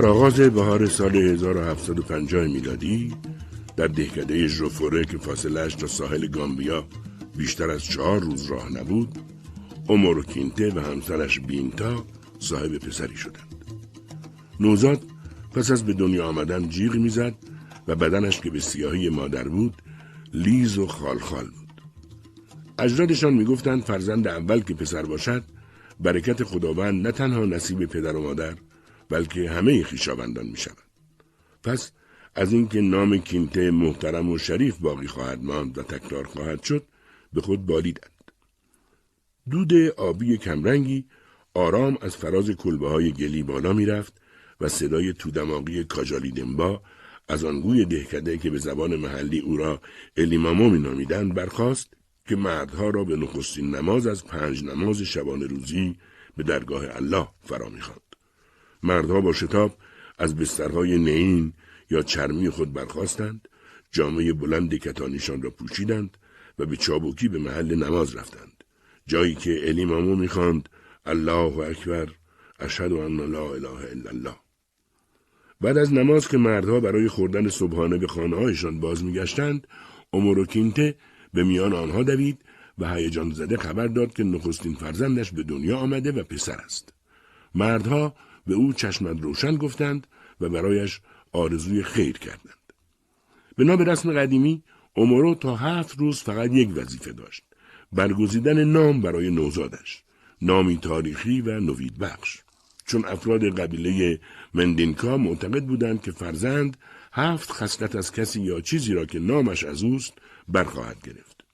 در آغاز بهار سال 1750 میلادی در دهکده ژوفوره که فاصلش تا ساحل گامبیا بیشتر از چهار روز راه نبود اومورو کینته و همسرش بینتا صاحب پسری شدند. نوزاد پس از به دنیا آمدن جیغ می‌زد و بدنش که به سیاهی مادر بود لیز و خالخال بود. اجدادشان می‌گفتند فرزند اول که پسر باشد برکت خداوند نه تنها نصیب پدر و مادر بلکه همه خیشاوندان می شود. پس از اینکه نام کینته محترم و شریف باقی خواهد ماند و تکرار خواهد شد به خود بالیدند. دود آبی کمرنگی آرام از فراز کلبه های گلی بالا می رفت و صدای تودماغی کاجالی دنبا از آنگوی دهکده که به زبان محلی او را الیمامو می نامیدند برخاست که مردها را به نخستین نماز از پنج نماز شبان روزی به درگاه الله فرا می‌خواند. مردها با شتاب از بسترهای نین یا چرمی خود برخواستند، جامعه بلند کتانیشان را پوشیدند و به چابکی به محل نماز رفتند. جایی که الیمامو می‌خواند الله اکبر اشهد ان لا اله الا الله بعد از نماز که مردها برای خوردن صبحانه به خانه هایشان باز میگشتند کینته به میان آنها دوید و هیجان زده خبر داد که نخستین فرزندش به دنیا آمده و پسر است. مردها به او چشمت روشن گفتند و برایش آرزوی خیر کردند. به نام رسم قدیمی اومورو تا هفت روز فقط یک وظیفه داشت. برگزیدن نام برای نوزادش. نامی تاریخی و نوید بخش. چون افراد قبیله مندینکا معتقد بودند که فرزند هفت خصلت از کسی یا چیزی را که نامش از اوست برخواهد گرفت.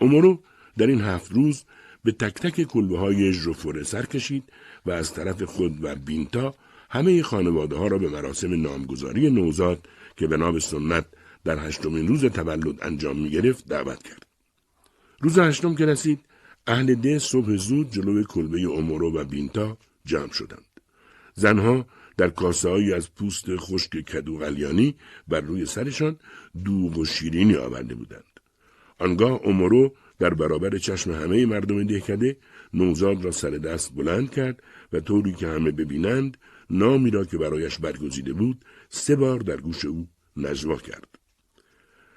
اومورو در این هفت روز به تک تک کلبه های ژوفوره سر کشید و از طرف خود و بینتا همه خانواده ها را به مراسم نامگذاری نوزاد که به نام سنت در هشتمین روز تولد انجام می گرفت دعوت کرد. روز هشتم که رسید اهل ده صبح زود جلوی کلبه اومورو و بینتا جمع شدند. زنها در کاسه از پوست خشک کدو غلیانی بر روی سرشان دوغ و شیرینی آورده بودند. آنگاه امورو در برابر چشم همه مردم دهکده نوزاد را سر دست بلند کرد و طوری که همه ببینند نامی را که برایش برگزیده بود سه بار در گوش او نجوا کرد.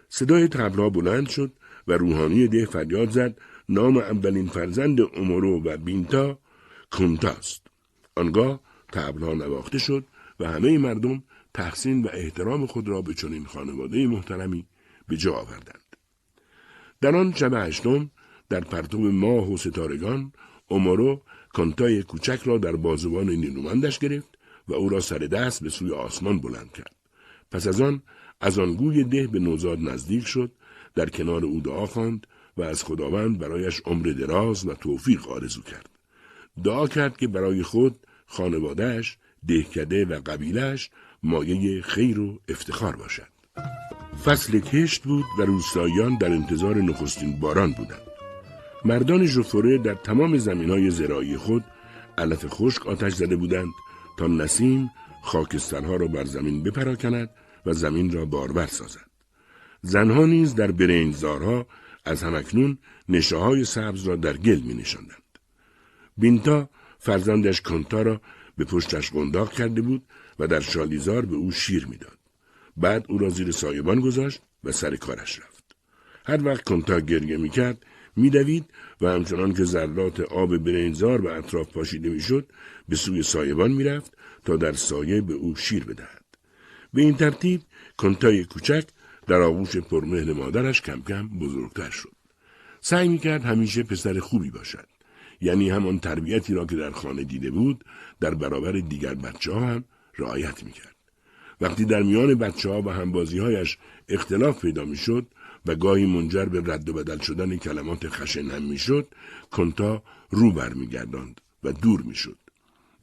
صدای تبلا بلند شد و روحانی ده فریاد زد نام اولین فرزند امورو و بینتا کنتاست. آنگاه تبلا نواخته شد و همه مردم تحسین و احترام خود را به چنین خانواده محترمی به جا آوردند. در آن شب هشتم در پرتو ماه و ستارگان اومارو کانتای کوچک را در بازوان نیرومندش گرفت و او را سر دست به سوی آسمان بلند کرد. پس از آن از آن گوی ده به نوزاد نزدیک شد در کنار او دعا خواند و از خداوند برایش عمر دراز و توفیق آرزو کرد. دعا کرد که برای خود خانوادهش، دهکده و قبیلش مایه خیر و افتخار باشد. فصل کشت بود و روستاییان در انتظار نخستین باران بودند. مردان ژوفوره در تمام زمین های زراعی خود علف خشک آتش زده بودند تا نسیم خاکسترها را بر زمین بپراکند و زمین را بارور سازد. زنها نیز در برینزارها از همکنون نشه های سبز را در گل می نشاندند. بینتا فرزندش کنتا را به پشتش قنداق کرده بود و در شالیزار به او شیر می‌داد. بعد او را زیر سایبان گذاشت و سر کارش رفت. هر وقت کنتا گریه می‌کرد میدوید و همچنان که ذرات آب برینزار به اطراف پاشیده می‌شد به سوی سایبان می‌رفت تا در سایه به او شیر بدهد. به این ترتیب کنتای کوچک در آغوش پرمهر مادرش کم کم بزرگتر شد. سعی می‌کرد همیشه پسر خوبی باشد. یعنی همان تربیتی را که در خانه دیده بود در برابر دیگر بچه ها هم رعایت می‌کرد. وقتی در میان بچه ها و همبازی هایش اختلاف پیدا می‌شد و گاهی منجر به رد و بدل شدن کلمات خشن هم می‌شد کنتا رو برمیگرداند و دور می‌شد.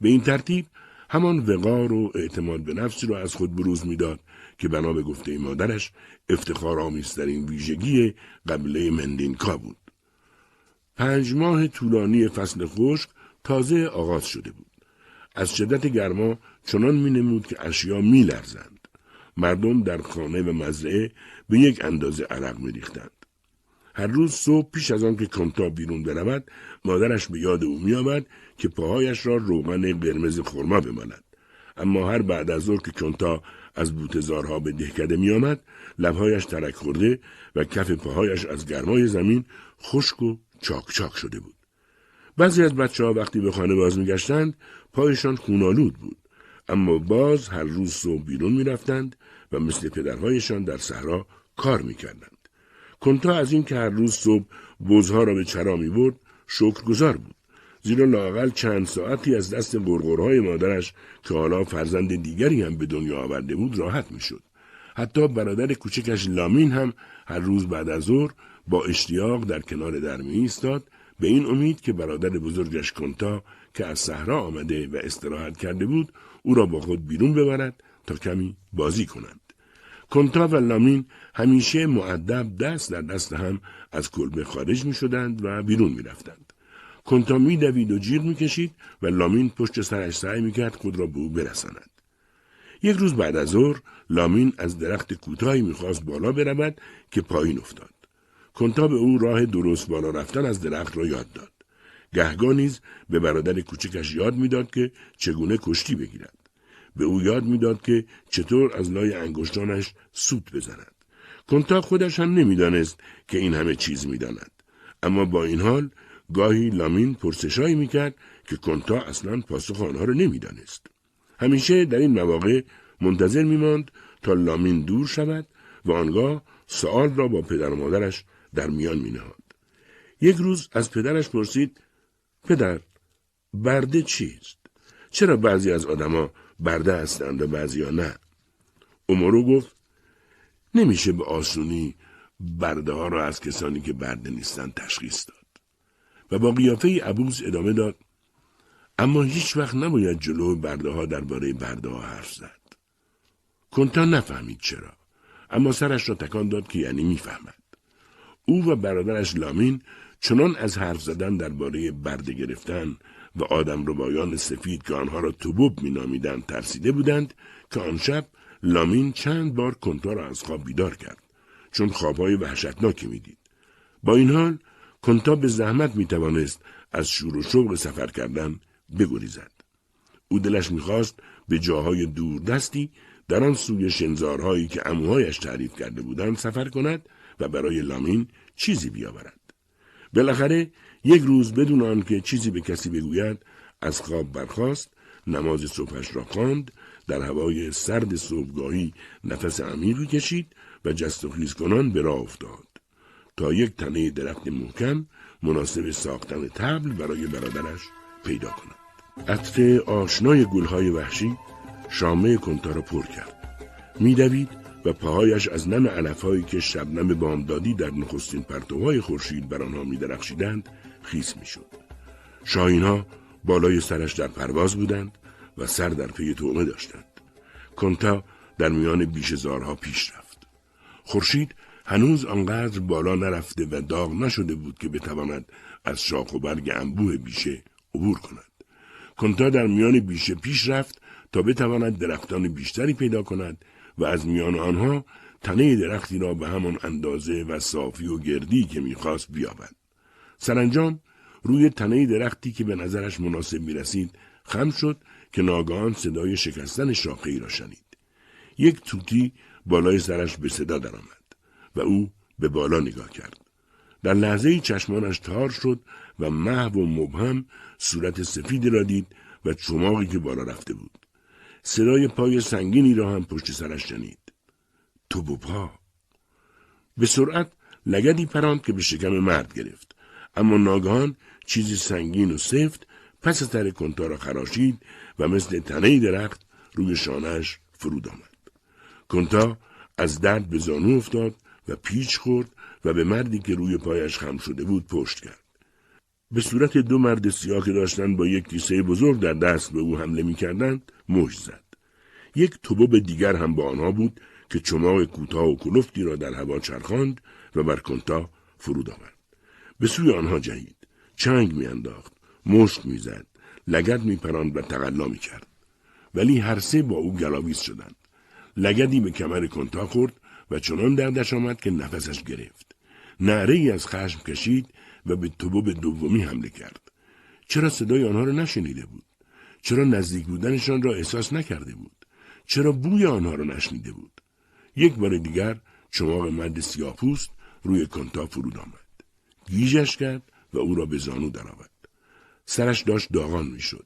به این ترتیب همان وقار و اعتماد به نفسی را از خود بروز می‌داد که بنا به گفته مادرش افتخار آمیزترین ویژگی قبله مندینکا بود. پنج ماه طولانی فصل خشک تازه آغاز شده بود. از شدت گرما چنان می نمود که اشیا می لرزند. مردم در خانه و مزرعه به یک اندازه عرق می ریختند. هر روز صبح پیش از آن که کنتا بیرون برود مادرش به یاد او می آمد که پاهایش را روغن قرمز خرما بماند اما هر بعد از ظهر که کنتا از بوتزارها به دهکده می آمد لبهایش ترک خورده و کف پاهایش از گرمای زمین خشک و چاک چاک شده بود. بعضی از بچه ها وقتی به خانه باز میگشتند پایشان خونالود بود اما باز هر روز صبح بیرون می‌رفتند و مثل پدرهایشان در صحرا کار می‌کردند. کنتا از این که هر روز صبح بزها را به چرا می برد گذار بود. زیرا لاقل چند ساعتی از دست گرگرهای مادرش که حالا فرزند دیگری هم به دنیا آورده بود راحت می‌شد. حتی برادر کوچکش لامین هم هر روز بعد از ظهر با اشتیاق در کنار در می ایستاد به این امید که برادر بزرگش کنتا که از صحرا آمده و استراحت کرده بود او را با خود بیرون ببرد تا کمی بازی کنند. کنتا و لامین همیشه معدب دست در دست هم از کلبه خارج می شدند و بیرون می رفتند. کنتا می دوید و جیغ می کشید و لامین پشت سرش سعی می کرد خود را به او برساند. یک روز بعد از ظهر لامین از درخت کوتاهی می‌خواست بالا برود که پایین افتاد. کنتا به او راه درست بالا رفتن از درخت را یاد داد. گهگاه نیز به برادر کوچکش یاد می‌داد که چگونه کشتی بگیرد. به او یاد می‌داد که چطور از لای انگشتانش سوت بزند. کنتا خودش هم نمی‌دانست که این همه چیز می‌داند. اما با این حال گاهی لامین پرسشایی می‌کرد که کنتا اصلا پاسخ آنها را نمی‌دانست. همیشه در این مواقع منتظر میماند تا لامین دور شود و آنگاه سوال را با پدر و مادرش در میان می نهاد. یک روز از پدرش پرسید پدر برده چیست؟ چرا بعضی از آدما برده هستند و بعضی ها نه؟ امارو گفت نمیشه به آسونی برده ها را از کسانی که برده نیستند تشخیص داد. و با قیافه عبوس ادامه داد اما هیچ وقت نباید جلو برده ها درباره برده ها حرف زد. کنتا نفهمید چرا اما سرش را تکان داد که یعنی می‌فهمد. او و برادرش لامین چنان از حرف زدن درباره برده گرفتن و آدم ربایان سفید که آنها را توبوب مینامیدند ترسیده بودند که آن شب لامین چند بار کنتا را از خواب بیدار کرد چون خوابهای وحشتناکی می‌دید با این حال کنتا به زحمت می‌توانست از شور و شوق سفر کردن بگریزد او دلش می‌خواست به جاهای دوردستی در آن سوی شنزارهایی که اموهایش تعریف کرده بودند سفر کند و برای لامین چیزی بیاورد. بالاخره یک روز بدون آنکه چیزی به کسی بگوید از خواب برخاست نماز صبحش را خواند در هوای سرد صبحگاهی نفس عمیقی کشید و جست و خیز کنان به راه افتاد. تا یک تنه درخت محکم مناسب ساختن تبل برای برادرش پیدا کند. عطر آشنای گلهای وحشی شامه کنتا را پر کرد. میدوید و پاهایش از نم علفهایی که شبنم بامدادی در نخستین پرتوهای خورشید بر آنها میدرخشیدند خیس می‌شد. شاهینها بالای سرش در پرواز بودند و سر در پی تومه داشتند. کنتا در میان بیشزارها پیش رفت. خورشید هنوز آنقدر بالا نرفته و داغ نشده بود که بتواند از شاخ و برگ انبوه بیشه عبور کند. کنتا در میان بیشه پیش رفت تا بتواند درختان بیشتری پیدا کند و از میان آنها تنه درختی را به همان اندازه و صافی و گردی که می‌خواست بیابد. سرانجام روی تنه درختی که به نظرش مناسب می‌رسید خم شد که ناگهان صدای شکستن شاخه ای را شنید. یک توتی بالای سرش به صدا درآمد و او به بالا نگاه کرد. در لحظه چشمانش تار شد و محو و مبهم صورت سفیدی را دید و چماقی که بالا رفته بود. صدای پای سنگینی را هم پشت سرش شنید. پا. به سرعت لگدی پراند که به شکم مرد گرفت. اما ناگهان چیزی سنگین و سفت پس سر کنتا را خراشید و مثل تنه درخت روی شانهش فرود آمد. کنتا از درد به زانو افتاد و پیچ خورد و به مردی که روی پایش خم شده بود پشت کرد. به صورت دو مرد سیاه که داشتند با یک کیسه بزرگ در دست به او حمله می‌کردند مشت زد یک توبب دیگر هم با آنها بود که چماق کوتاه و کلفتی را در هوا چرخاند و بر کنتا فرود آورد به سوی آنها جهید چنگ میانداخت مشت می‌زد لگد میپراند و تقلا می‌کرد. ولی هر سه با او گلاویز شدند. لگدی به کمر کنتا خورد و چنان دردش آمد که نفسش گرفت. نعره ای از خشم کشید و به توبب دومی حمله کرد. چرا صدای آنها را نشنیده بود؟ چرا نزدیک بودنشان را احساس نکرده بود؟ چرا بوی آنها را نشنیده بود؟ یک بار دیگر چماق مرد سیاپوست روی کنتا فرود آمد. گیجش کرد و او را به زانو درآورد. سرش داشت داغان می‌شد.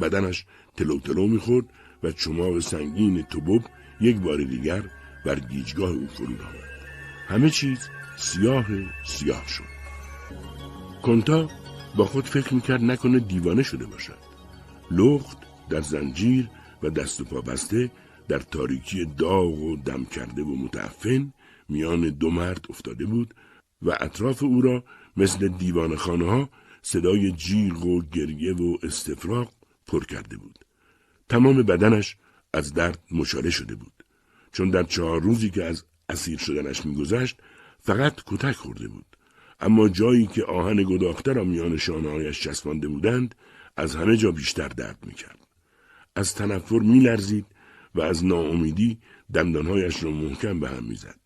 بدنش تلو تلو می‌خورد و چماق سنگین توبوب یک بار دیگر بر گیجگاه او فرود آمد همه چیز سیاه سیاه شد. کنتا با خود فکر می‌کرد نکنه دیوانه شده باشد. لخت در زنجیر و دست و پا بسته در تاریکی داغ و دم کرده و متعفن میان دو مرد افتاده بود و اطراف او را مثل دیوان خانه ها صدای جیغ و گریه و استفراغ پر کرده بود. تمام بدنش از درد مشاله شده بود. چون در چهار روزی که از اسیر شدنش میگذشت فقط کتک خورده بود. اما جایی که آهن گداخته را میان شانههایش چسبانده بودند از همه جا بیشتر درد می‌کرد. از تنفر میلرزید و از ناامیدی دندانهایش را محکم به هم می‌زد.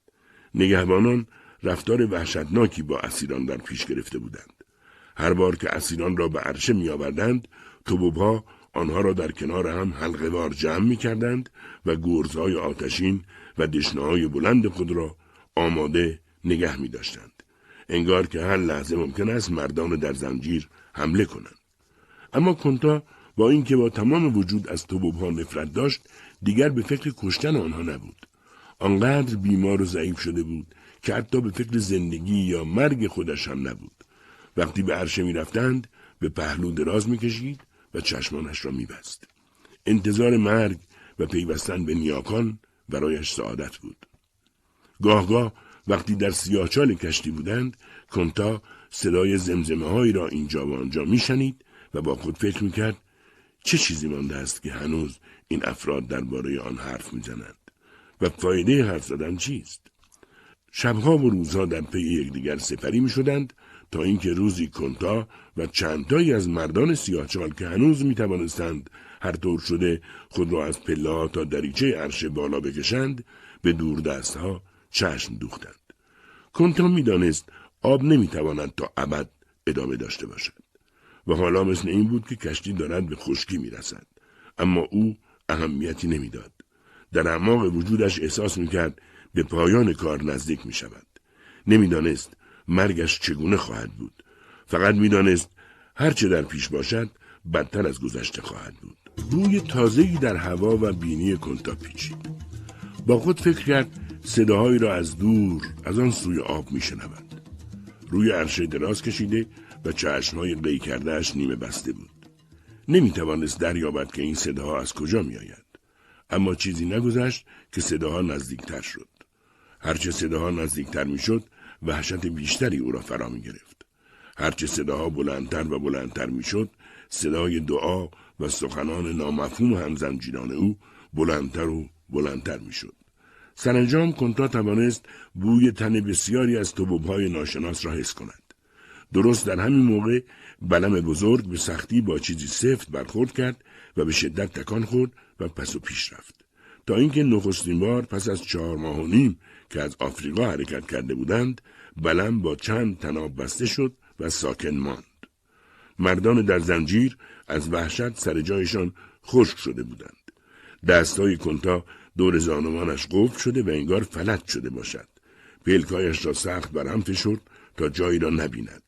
نگهبانان رفتار وحشتناکی با اسیران در پیش گرفته بودند. هر بار که اسیران را به عرشه می آوردند، توبوبها آنها را در کنار هم حلقه جمع می کردند و گرزهای آتشین و دشنه بلند خود را آماده نگه می داشتند. انگار که هر لحظه ممکن است مردان در زنجیر حمله کنند. اما کنتا با اینکه با تمام وجود از توبوبها نفرت داشت دیگر به فکر کشتن آنها نبود. آنقدر بیمار و ضعیف شده بود که حتی به فکر زندگی یا مرگ خودش هم نبود. وقتی به عرشه می رفتند به پهلو دراز می کشید و چشمانش را می بست. انتظار مرگ و پیوستن به نیاکان برایش سعادت بود. گاهگاه وقتی در سیاهچال کشتی بودند کنتا صدای زمزمه هایی را اینجا و آنجا می شنید و با خود فکر می کرد چه چیزی مانده است که هنوز این افراد درباره آن حرف می‌زنند و فایده حرف زدن چیست شبها و روزها در پی یکدیگر سپری می‌شدند تا اینکه روزی کنتا و چندتایی از مردان سیاهچال که هنوز می توانستند هر طور شده خود را از پله تا دریچه عرشه بالا بکشند به دور ها چشم دوختند. کنتا می‌دانست آب نمی‌تواند تا ابد ادامه داشته باشد و حالا مثل این بود که کشتی دارد به خشکی می‌رسد اما او اهمیتی نمی‌داد در اعماق وجودش احساس می‌کرد به پایان کار نزدیک می شود. نمی‌دانست مرگش چگونه خواهد بود. فقط می‌دانست هرچه در پیش باشد بدتر از گذشته خواهد بود. بوی تازهی در هوا و بینی کنتا پیچید. با خود فکر کرد صداهایی را از دور از آن سوی آب می شنود. روی عرشه دراز کشیده و چشمهای قی کردهش نیمه بسته بود. نمی توانست دریابد که این صداها از کجا می آید. اما چیزی نگذشت که صداها نزدیکتر شد. هرچه صداها نزدیکتر می‌شد وحشت بیشتری او را فرا می گرفت. هرچه صداها بلندتر و بلندتر می‌شد صدای دعا و سخنان نامفهوم همزنجیران او بلندتر و بلندتر می‌شد. سرانجام کنتا توانست بوی تن بسیاری از توبوبهای ناشناس را حس کند. درست در همین موقع بلم بزرگ به سختی با چیزی سفت برخورد کرد و به شدت تکان خورد و پس و پیش رفت. تا اینکه نخستین بار پس از چهار ماه و نیم که از آفریقا حرکت کرده بودند بلم با چند تناب بسته شد و ساکن ماند. مردان در زنجیر از وحشت سر جایشان خشک شده بودند. دستای کنتا دور زانوانش قفل شده و انگار فلت شده باشد. پلکایش را سخت برهم فشرد تا جایی را نبیند.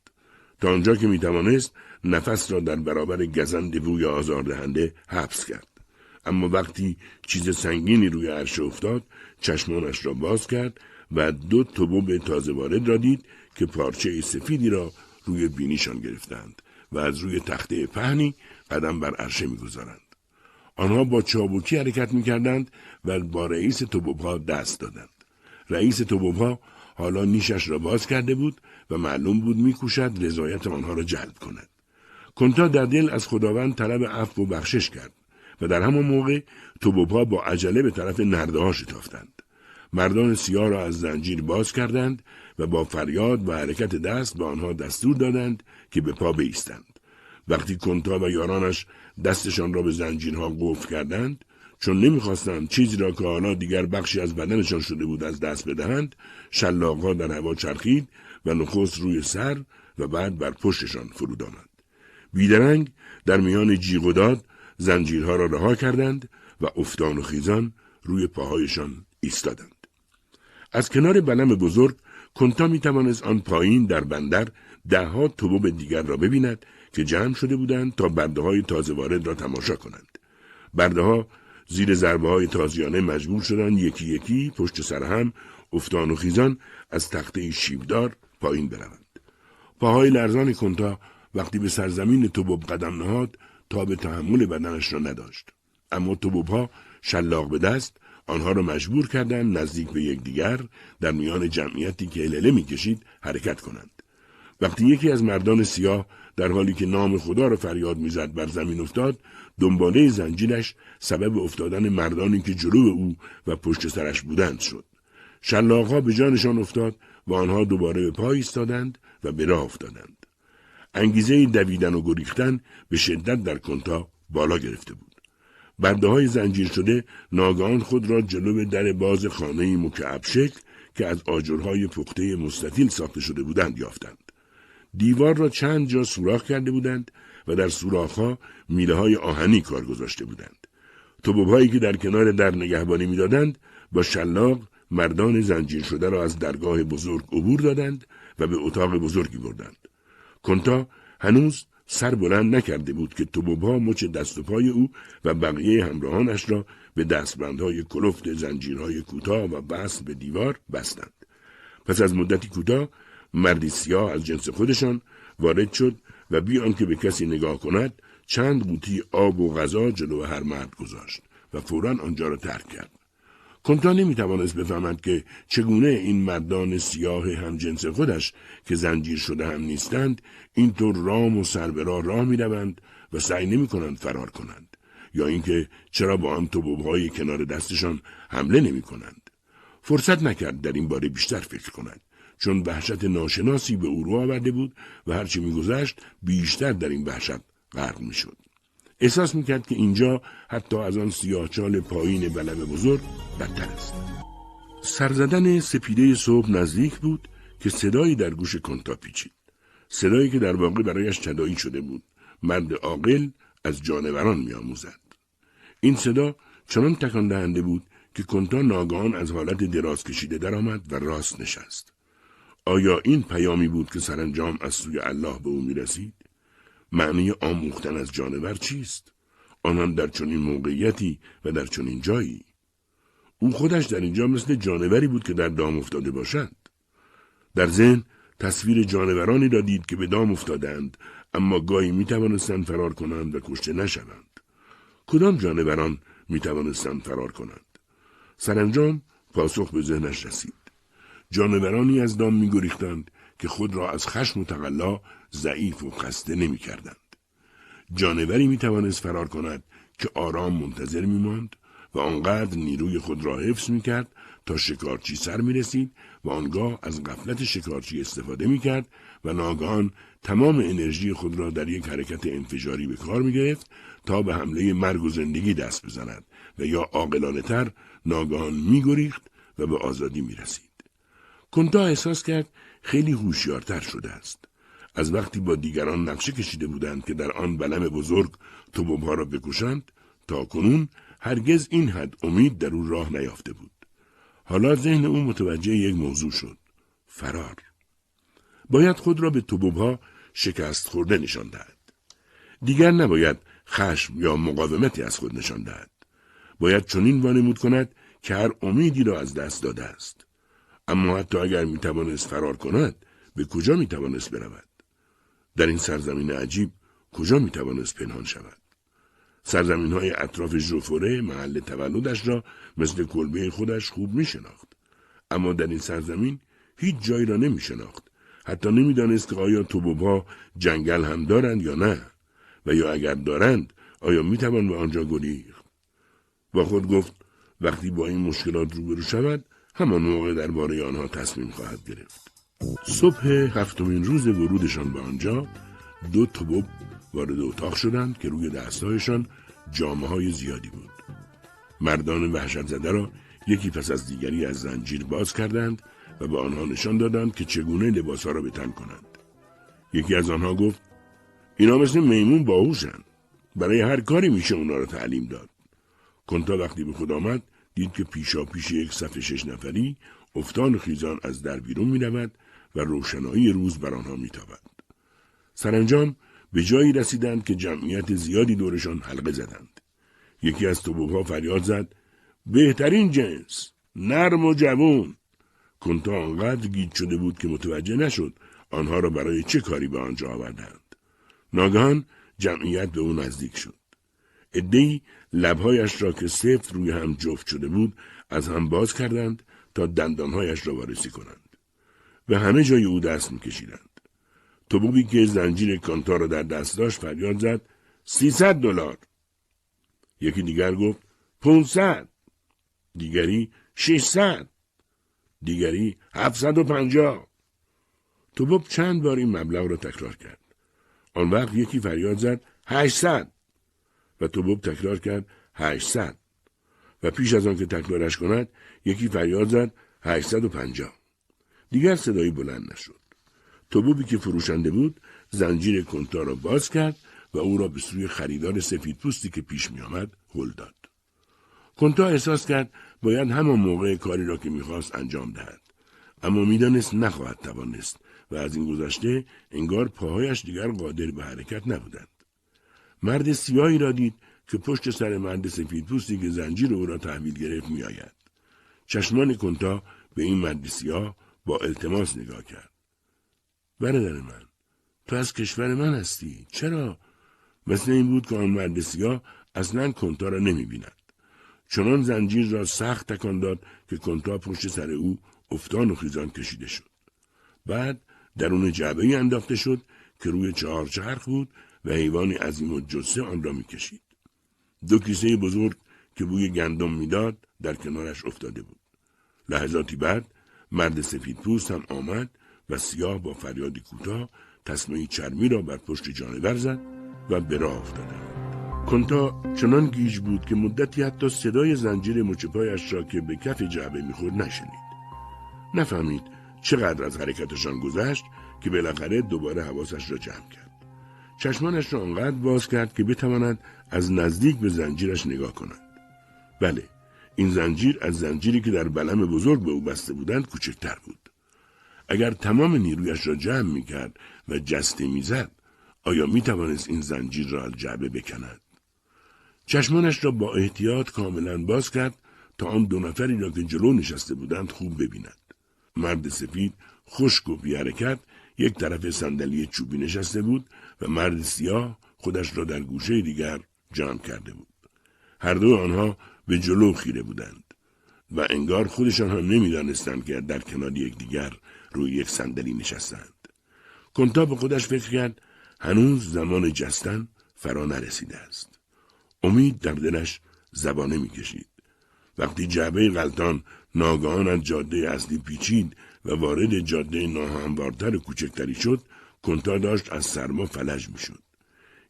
تا آنجا که می‌توانست نفس را در برابر گزند بوی آزاردهنده حبس کرد. اما وقتی چیز سنگینی روی عرشه افتاد چشمانش را باز کرد و دو به تازه وارد را دید که پارچه سفیدی را روی بینیشان گرفتند و از روی تخته پهنی قدم بر عرشه می‌گذارند. آنها با چابوکی حرکت می‌کردند و با رئیس توبوبها دست دادند. رئیس توبوبها حالا نیشش را باز کرده بود و معلوم بود میکوشد رضایت آنها را جلب کند. کنتا در دل از خداوند طلب عفو و بخشش کرد. و در همان موقع توبوبها با عجله به طرف نرده ها شتافتند. مردان سیاه را از زنجیر باز کردند و با فریاد و حرکت دست به آنها دستور دادند که به پا بیستند. وقتی کنتا و یارانش دستشان را به زنجیرها قفل کردند چون نمی‌خواستند چیزی را که حالا دیگر بخشی از بدنشان شده بود از دست بدهند شلاقها در هوا چرخید و نخست روی سر و بعد بر پشتشان فرود آمد بیدرنگ در میان جیغ و داد زنجیرها را رها کردند و افتان و خیزان روی پاهایشان ایستادند. از کنار بلم بزرگ کنتا می توانست آن پایین در بندر دهها توبب دیگر را ببیند که جمع شده بودند تا برده های تازه وارد را تماشا کنند. برده ها زیر ضربه های تازیانه مجبور شدند یکی یکی پشت سر هم افتان و خیزان از تخته شیبدار پایین بروند. پاهای لرزان کنتا وقتی به سرزمین توبب قدم نهاد تا به تحمل بدنش را نداشت. اما ها شلاق به دست آنها را مجبور کردند نزدیک به یکدیگر در میان جمعیتی که الهله می‌کشید حرکت کنند. وقتی یکی از مردان سیاه در حالی که نام خدا را فریاد می‌زد بر زمین افتاد دنباله زنجیرش سبب افتادن مردانی که جلو او و پشت سرش بودند شد شلاقها به جانشان افتاد و آنها دوباره به پای ایستادند و به راه افتادند انگیزه دویدن و گریختن به شدت در کنتا بالا گرفته بود برده های زنجیر شده ناگهان خود را جلو در باز خانه مکعب شکل که از آجرهای پخته مستطیل ساخته شده بودند یافتند دیوار را چند جا سوراخ کرده بودند و در سوراخها میله های آهنی کار گذاشته بودند. توبوبهایی که در کنار در نگهبانی می‌دادند با شلاق مردان زنجیر شده را از درگاه بزرگ عبور دادند و به اتاق بزرگی بردند. کنتا هنوز سر بلند نکرده بود که توبوبها مچ دست و پای او و بقیه همراهانش را به دستبندهای کلفت زنجیرهای کوتاه و بست به دیوار بستند. پس از مدتی کوتاه مردی سیاه از جنس خودشان وارد شد و بی آنکه به کسی نگاه کند چند قوطی آب و غذا جلو هر مرد گذاشت و فورا آنجا را ترک کرد. کنتا نمی توانست بفهمد که چگونه این مردان سیاه هم جنس خودش که زنجیر شده هم نیستند اینطور رام و سربرا راه می روند و سعی نمی کنند فرار کنند یا اینکه چرا با آن توبوبهای کنار دستشان حمله نمی کنند. فرصت نکرد در این باره بیشتر فکر کند. چون وحشت ناشناسی به او رو آورده بود و هرچی میگذشت بیشتر در این وحشت غرق می‌شد احساس می‌کرد که اینجا حتی از آن سیاهچال پایین بلب بزرگ بدتر است. سرزدن سپیده صبح نزدیک بود که صدایی در گوش کنتا پیچید. صدایی که در واقع برایش تدایی شده بود. مرد عاقل از جانوران میآموزد. این صدا چنان تکان دهنده بود که کنتا ناگهان از حالت دراز کشیده درآمد و راست نشست. آیا این پیامی بود که سرانجام از سوی الله به او می رسید؟ معنی آموختن از جانور چیست؟ آنان در چنین موقعیتی و در چنین جایی؟ او خودش در اینجا مثل جانوری بود که در دام افتاده باشد. در ذهن تصویر جانورانی را دید که به دام افتادند اما گاهی می توانستند فرار کنند و کشته نشوند. کدام جانوران می توانستند فرار کنند؟ سرانجام پاسخ به ذهنش رسید. جانورانی از دام میگریختند که خود را از خشم و تقلا ضعیف و خسته نمی کردند. جانوری می توانست فرار کند که آرام منتظر می ماند و آنقدر نیروی خود را حفظ می کرد تا شکارچی سر می رسید و آنگاه از غفلت شکارچی استفاده می کرد و ناگهان تمام انرژی خود را در یک حرکت انفجاری به کار می گرفت تا به حمله مرگ و زندگی دست بزند و یا عاقلانه تر ناگهان می گریخت و به آزادی می رسید. کنتا احساس کرد خیلی هوشیارتر شده است. از وقتی با دیگران نقشه کشیده بودند که در آن بلم بزرگ توبوبها را بکشند تا کنون هرگز این حد امید در او راه نیافته بود. حالا ذهن او متوجه یک موضوع شد. فرار. باید خود را به توبوبها شکست خورده نشان دهد. دیگر نباید خشم یا مقاومتی از خود نشان دهد. باید چنین وانمود کند که هر امیدی را از دست داده است. اما حتی اگر می توانست فرار کند به کجا می توانست برود در این سرزمین عجیب کجا می توانست پنهان شود سرزمین های اطراف ژوفوره محل تولدش را مثل کلبه خودش خوب می شناخت. اما در این سرزمین هیچ جایی را نمی شناخت. حتی نمی‌دانست که آیا توبوبها جنگل هم دارند یا نه و یا اگر دارند آیا می توان به آنجا گریخت با خود گفت وقتی با این مشکلات روبرو شود همان موقع درباره آنها تصمیم خواهد گرفت صبح هفتمین روز ورودشان به آنجا دو توبوب وارد اتاق شدند که روی دستهایشان جامعه های زیادی بود. مردان وحشت زده را یکی پس از دیگری از زنجیر باز کردند و به آنها نشان دادند که چگونه لباسها را به تن کنند. یکی از آنها گفت اینا مثل میمون باهوشند. برای هر کاری میشه اونا رو تعلیم داد. کنتا وقتی به خود آمد دید که پیشا پیش یک صف شش نفری افتان خیزان از در بیرون می رود و روشنایی روز بر آنها می سرانجام به جایی رسیدند که جمعیت زیادی دورشان حلقه زدند. یکی از توبوها فریاد زد بهترین جنس نرم و جوون. کنتا آنقدر گیج شده بود که متوجه نشد آنها را برای چه کاری به آنجا آوردند. ناگهان جمعیت به او نزدیک شد. ادهی لبهایش را که سفت روی هم جفت شده بود از هم باز کردند تا دندانهایش را وارسی کنند. و همه جای او دست میکشیدند. توبوبی که زنجیر کانتا را در دست داشت فریاد زد سیصد دلار. یکی دیگر گفت پونصد. دیگری ششصد. دیگری هفتصد و پنجاه. توبوب چند بار این مبلغ را تکرار کرد. آن وقت یکی فریاد زد هشتصد. و توبوب تکرار کرد هشتصد. و پیش از آن که تکرارش کند یکی فریاد زد هشتصد و پنجاه. دیگر صدایی بلند نشد توبوبی که فروشنده بود زنجیر کنتا را باز کرد و او را به سوی خریدار سفید پوستی که پیش می آمد هل داد. کنتا احساس کرد باید همان موقع کاری را که می‌خواست انجام دهد. اما می‌دانست نخواهد توانست و از این گذشته انگار پاهایش دیگر قادر به حرکت نبودند. مرد سیاهی را دید که پشت سر مرد سفید پوستی که زنجیر او را تحویل گرفت میآید. چشمان کنتا به این مرد سیاه با التماس نگاه کرد. برادر من تو از کشور من هستی چرا مثل این بود که آن سیاه اصلا کنتا را نمی بیند. چنان زنجیر را سخت تکان داد که کنتا پشت سر او افتان و خیزان کشیده شد. بعد درون جعبه ای انداخته شد که روی چهار چرخ بود و حیوان عظیم و جسه آن را می‌کشید. دو کیسه بزرگ که بوی گندم می‌داد در کنارش افتاده بود. لحظاتی بعد مرد سفید پوست هم آمد و سیاه با فریادی کوتاه تصمه چرمی را بر پشت جانور زد و به راه افتادند. کنتا چنان گیج بود که مدتی حتی صدای زنجیر مچپایش را که به کف جعبه می‌خورد نشنید. نفهمید چقدر از حرکتشان گذشت که بالاخره دوباره حواسش را جمع کرد. چشمانش را آنقدر باز کرد که بتواند از نزدیک به زنجیرش نگاه کند. بله، این زنجیر از زنجیری که در بلم بزرگ به او بسته بودند کوچکتر بود. اگر تمام نیرویش را جمع می کرد و جسته می‌زد آیا می توانست این زنجیر را از جعبه بکند؟ چشمانش را با احتیاط کاملا باز کرد تا آن دو نفری را که جلو نشسته بودند خوب ببیند. مرد سفید خشک و بی حرکت یک طرف صندلی چوبی نشسته بود و مرد سیاه خودش را در گوشه دیگر جمع کرده بود. هر دو آنها به جلو خیره بودند و انگار خودشان هم نمی‌دانستند که در کنار یکدیگر روی یک صندلی نشستند. کنتا به خودش فکر کرد هنوز زمان جستن فرا نرسیده است. امید در دلش زبانه می‌کشید. وقتی جعبه غلطان ناگهان از جاده اصلی پیچید و وارد جاده ناهموارتر کوچکتری شد کنتا داشت از سرما فلج می‌شد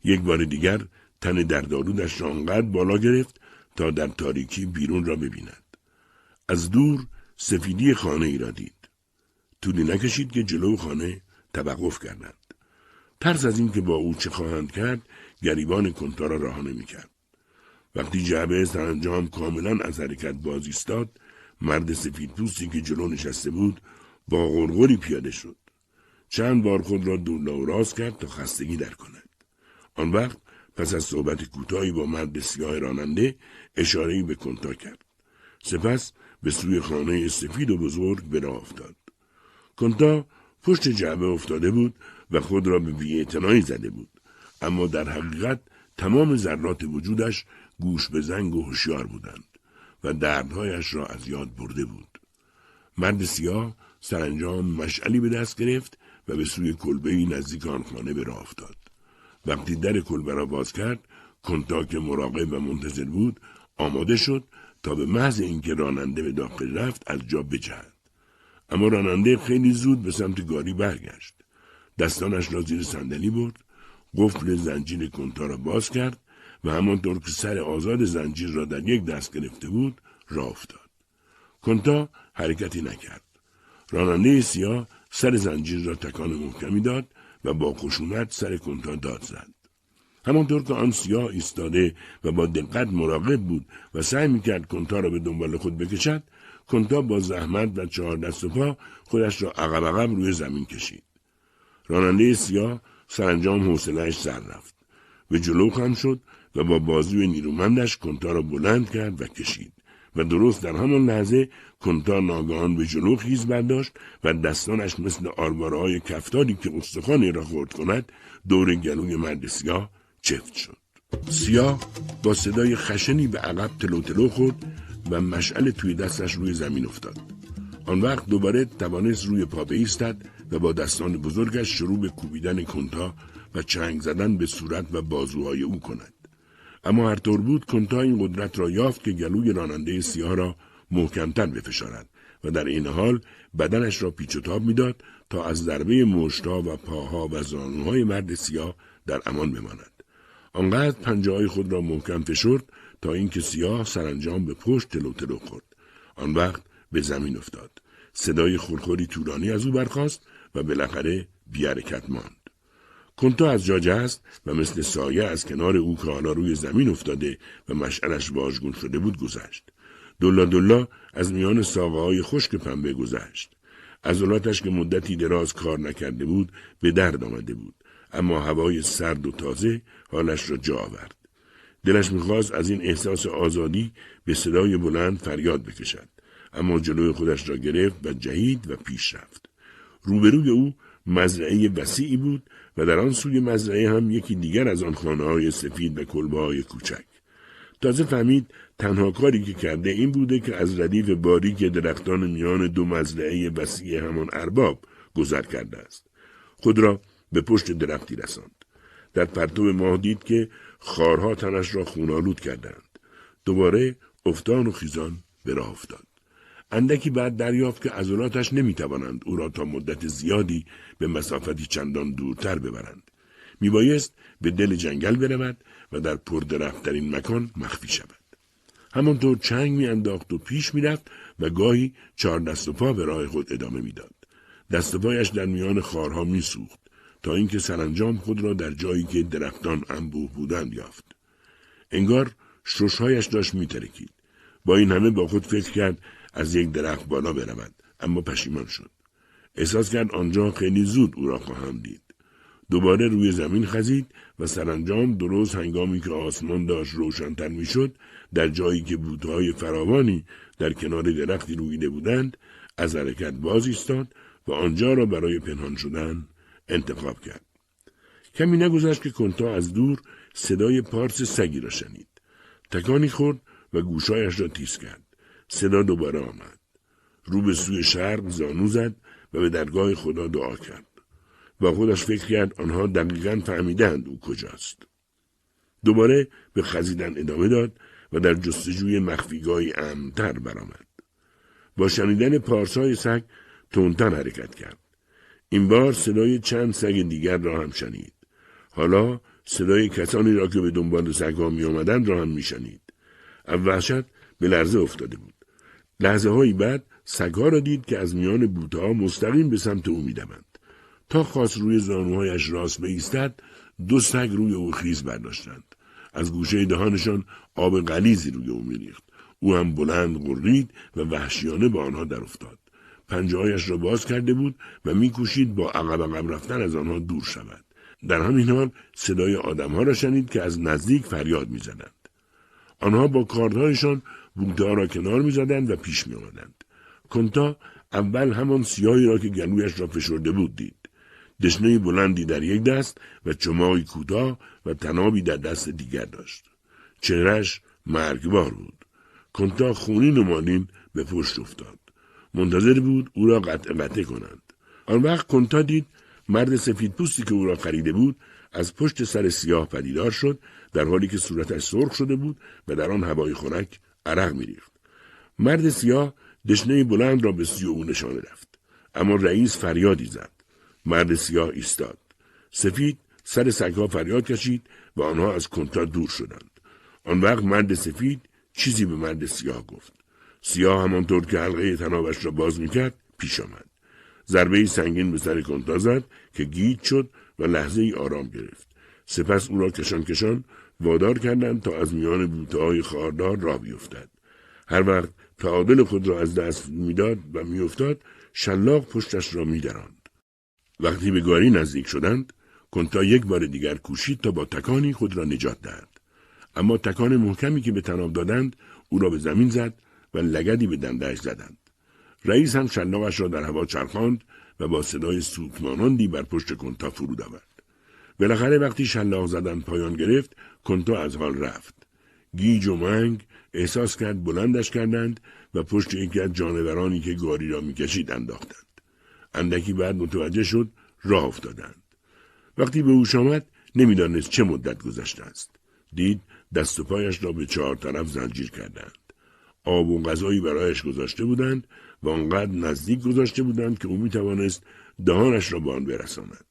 یک بار دیگر تن دردآلودش را آنقدر بالا گرفت تا در تاریکی بیرون را ببیند. از دور سفیدی خانه ای را دید. طولی نکشید که جلو خانه توقف کردند ترس از اینکه با او چه خواهند کرد گریبان کنتا را رها نمی‌کرد وقتی جعبه سرانجام کاملا از حرکت باز ایستاد مرد سفید پوستی که جلو نشسته بود با غرغری پیاده شد. چند بار خود را دولا و راست کرد تا خستگی در کند. آن وقت پس از صحبت کوتاهی با مرد سیاه راننده اشارهای به کنتا کرد. سپس به سوی خانه سفید و بزرگ به راه افتاد کنتا پشت جعبه افتاده بود و خود را به بیاعتنایی زده بود. اما در حقیقت تمام ذرات وجودش گوش به زنگ و هوشیار بودند و دردهایش را از یاد برده بود. مرد سیاه سرانجام مشعلی به دست گرفت و به سوی کلبه نزدیک آن خانه به راه افتاد وقتی در کلبه را باز کرد کنتا که مراقب و منتظر بود آماده شد تا به محض اینکه راننده به داخل رفت از جا بجهد. اما راننده خیلی زود به سمت گاری برگشت. دستانش را زیر صندلی برد قفل زنجیر کنتا را باز کرد و همانطور که سر آزاد زنجیر را در یک دست گرفته بود راه افتاد. کنتا حرکتی نکرد. راننده سیاه سر زنجیر را تکان محکمی داد و با خشونت سر کنتا داد زد. همانطور که آن سیاه ایستاده و با دقت مراقب بود و سعی می‌کرد کنتا را به دنبال خود بکشد کنتا با زحمت و چهار دست و پا خودش را عقب عقب روی زمین کشید. راننده سیاه سرانجام حوصلهاش سر رفت. به جلو خم شد و با بازوی نیرومندش کنتا را بلند کرد و کشید و درست در همان لحظه کنتا ناگهان به جلو خیز برداشت و دستانش مثل آروارهای کفتاری که استخوانی را خورد کند دور گلوی مرد سیاه چفت شد. سیاه با صدای خشنی به عقب تلو تلو خورد و مشعل توی دستش روی زمین افتاد. آن وقت دوباره توانست روی پا بایستد و با دستان بزرگش شروع به کوبیدن کنتا و چنگ زدن به صورت و بازوهای او کند. اما هر طور بود کنتا این قدرت را یافت که گلوی راننده سیاه را محکمتر بفشارد و در این حال بدنش را پیچ و تاب می‌داد تا از ضربه مشتا و پاها و زانوهای مرد سیاه در امان بماند. آنقدر پنجه های خود را محکم فشرد تا اینکه سیاه سرانجام به پشت تلو تلو خورد. آن وقت به زمین افتاد. صدای خورخوری طولانی از او برخاست و بالاخره بیارکت ماند. کنتا از جا جست و مثل سایه از کنار او که حالا روی زمین افتاده و مشعلش واژگون شده بود گذشت. دلا دلا از میان ساقه های خشک پنبه گذشت. عضلاتش که مدتی دراز کار نکرده بود به درد آمده بود. اما هوای سرد و تازه حالش را جا آورد. دلش می‌خواست از این احساس آزادی به صدای بلند فریاد بکشد. اما جلوی خودش را گرفت و جهید و پیش رفت. روبروی او مزرعه وسیعی بود و در آن سوی مزرعه هم یکی دیگر از آن خانه های سفید و کلبه های کوچک. تازه فهمید تنها کاری که کرده این بوده که از ردیف باریک درختان میان دو مزرعه وسیع همان ارباب گذر کرده است. خود را به پشت درختی رساند. در پرتو ماه دید که خارها تنش را خونالود کردند. دوباره افتان و خیزان به راه افتاد. اندکی بعد دریافت که عضلاتش نمی‌توانند او را تا مدت زیادی به مسافتی چندان دورتر ببرند. میبایست به دل جنگل برود و در پردرختترین مکان مخفی شود. همانطور چنگ میانداخت و پیش می‌رفت و گاهی چهار دست و پا به راه خود ادامه می‌داد. دست و پایش در میان خارها میسوخت. تا اینکه سرانجام خود را در جایی که درختان انبوه بودند یافت. انگار ششهایش داشت میترکید. با این همه با خود فکر کرد از یک درخت بالا برود اما پشیمان شد. احساس کرد آنجا خیلی زود او را خواهم دید. دوباره روی زمین خزید و سرانجام درست هنگامی که آسمان داشت روشنتر می‌شد در جایی که بوتهای فراوانی در کنار درختی رویده بودند از حرکت باز ایستاد و آنجا را برای پنهان شدن انتخاب کرد. کمی نگذشت که کنتا از دور صدای پارس سگی را شنید. تکانی خورد و گوشایش را تیز کرد. صدا دوباره آمد. رو به سوی شرق زانو زد و به درگاه خدا دعا کرد. و خودش فکر کرد آنها دقیقا فهمیدند او کجاست. دوباره به خزیدن ادامه داد و در جستجوی مخفیگاهی امتر برآمد. با شنیدن پارسای سگ تندتر حرکت کرد. این بار صدای چند سگ دیگر را هم شنید. حالا صدای کسانی را که به دنبال سگها می آمدند را هم می شنید از وحشت به لرزه افتاده بود. لحظه هایی بعد سگها را دید که از میان بوتها مستقیم به سمت او میدمند تا خواست روی زانوهایش راست بایستد دو سگ روی او خیز برداشتند. از گوشه دهانشان آب غلیزی روی او میریخت. او هم بلند قرید و وحشیانه با آنها در افتاد. پنجههایش را باز کرده بود و میکوشید با عقب عقب رفتن از آنها دور شود. در همین حال صدای آدمها را شنید که از نزدیک فریاد می‌زدند. آنها با کاردهایشان بوته را کنار می‌زدند و پیش میآمدند. کنتا اول همان سیاهی را که گلویش را فشرده بود دید. دشنه بلندی در یک دست و چماقی کوتاه و تنابی در دست دیگر داشت. چهرش مرگبار بود. کنتا خونین و مالین به پشت افتاد. منتظر بود او را قطع قطع کنند. آن وقت کنتا دید مرد سفید پوستی که او را خریده بود از پشت سر سیاه پدیدار شد در حالی که صورتش سرخ شده بود و در آن هوای خنک عرق میریخت. مرد سیاه دشنه بلند را به سوی او نشانه رفت. اما رئیس فریادی زد. مرد سیاه ایستاد. سفید سر سگها فریاد کشید و آنها از کنتا دور شدند. آن وقت مرد سفید چیزی به مرد سیاه گفت. سیاه همانطور که حلقه تنابش را باز می‌کرد پیش آمد. ضربه سنگین به سر کنتا زد که گیج شد و لحظه ای آرام گرفت. سپس او را کشان کشان وادار کردند تا از میان بوته های خاردار را بیفتد. هر وقت تعادل خود را از دست می‌داد و میافتاد شلاق پشتش را میدراند. وقتی به گاری نزدیک شدند کنتا یک بار دیگر کوشید تا با تکانی خود را نجات دهد. اما تکان محکمی که به تناب دادند او را به زمین زد و لگدی به دندهش زدند. رئیس هم شلاقش را در هوا چرخاند و با صدای سوتماناندی بر پشت کنتا فرود آورد. بالاخره وقتی شلاق زدن پایان گرفت کنتا از حال رفت. گیج و منگ احساس کرد بلندش کردند و پشت یکی از جانورانی که گاری را می‌کشید انداختند. اندکی بعد متوجه شد راه افتادند. وقتی به اوش آمد نمی‌دانست چه مدت گذشته است. دید دست و پایش را به چهار طرف زنجیر کردند. آب و غذایی برایش گذاشته بودند و آنقدر نزدیک گذاشته بودند که او می‌توانست دهانش را به آن برساند.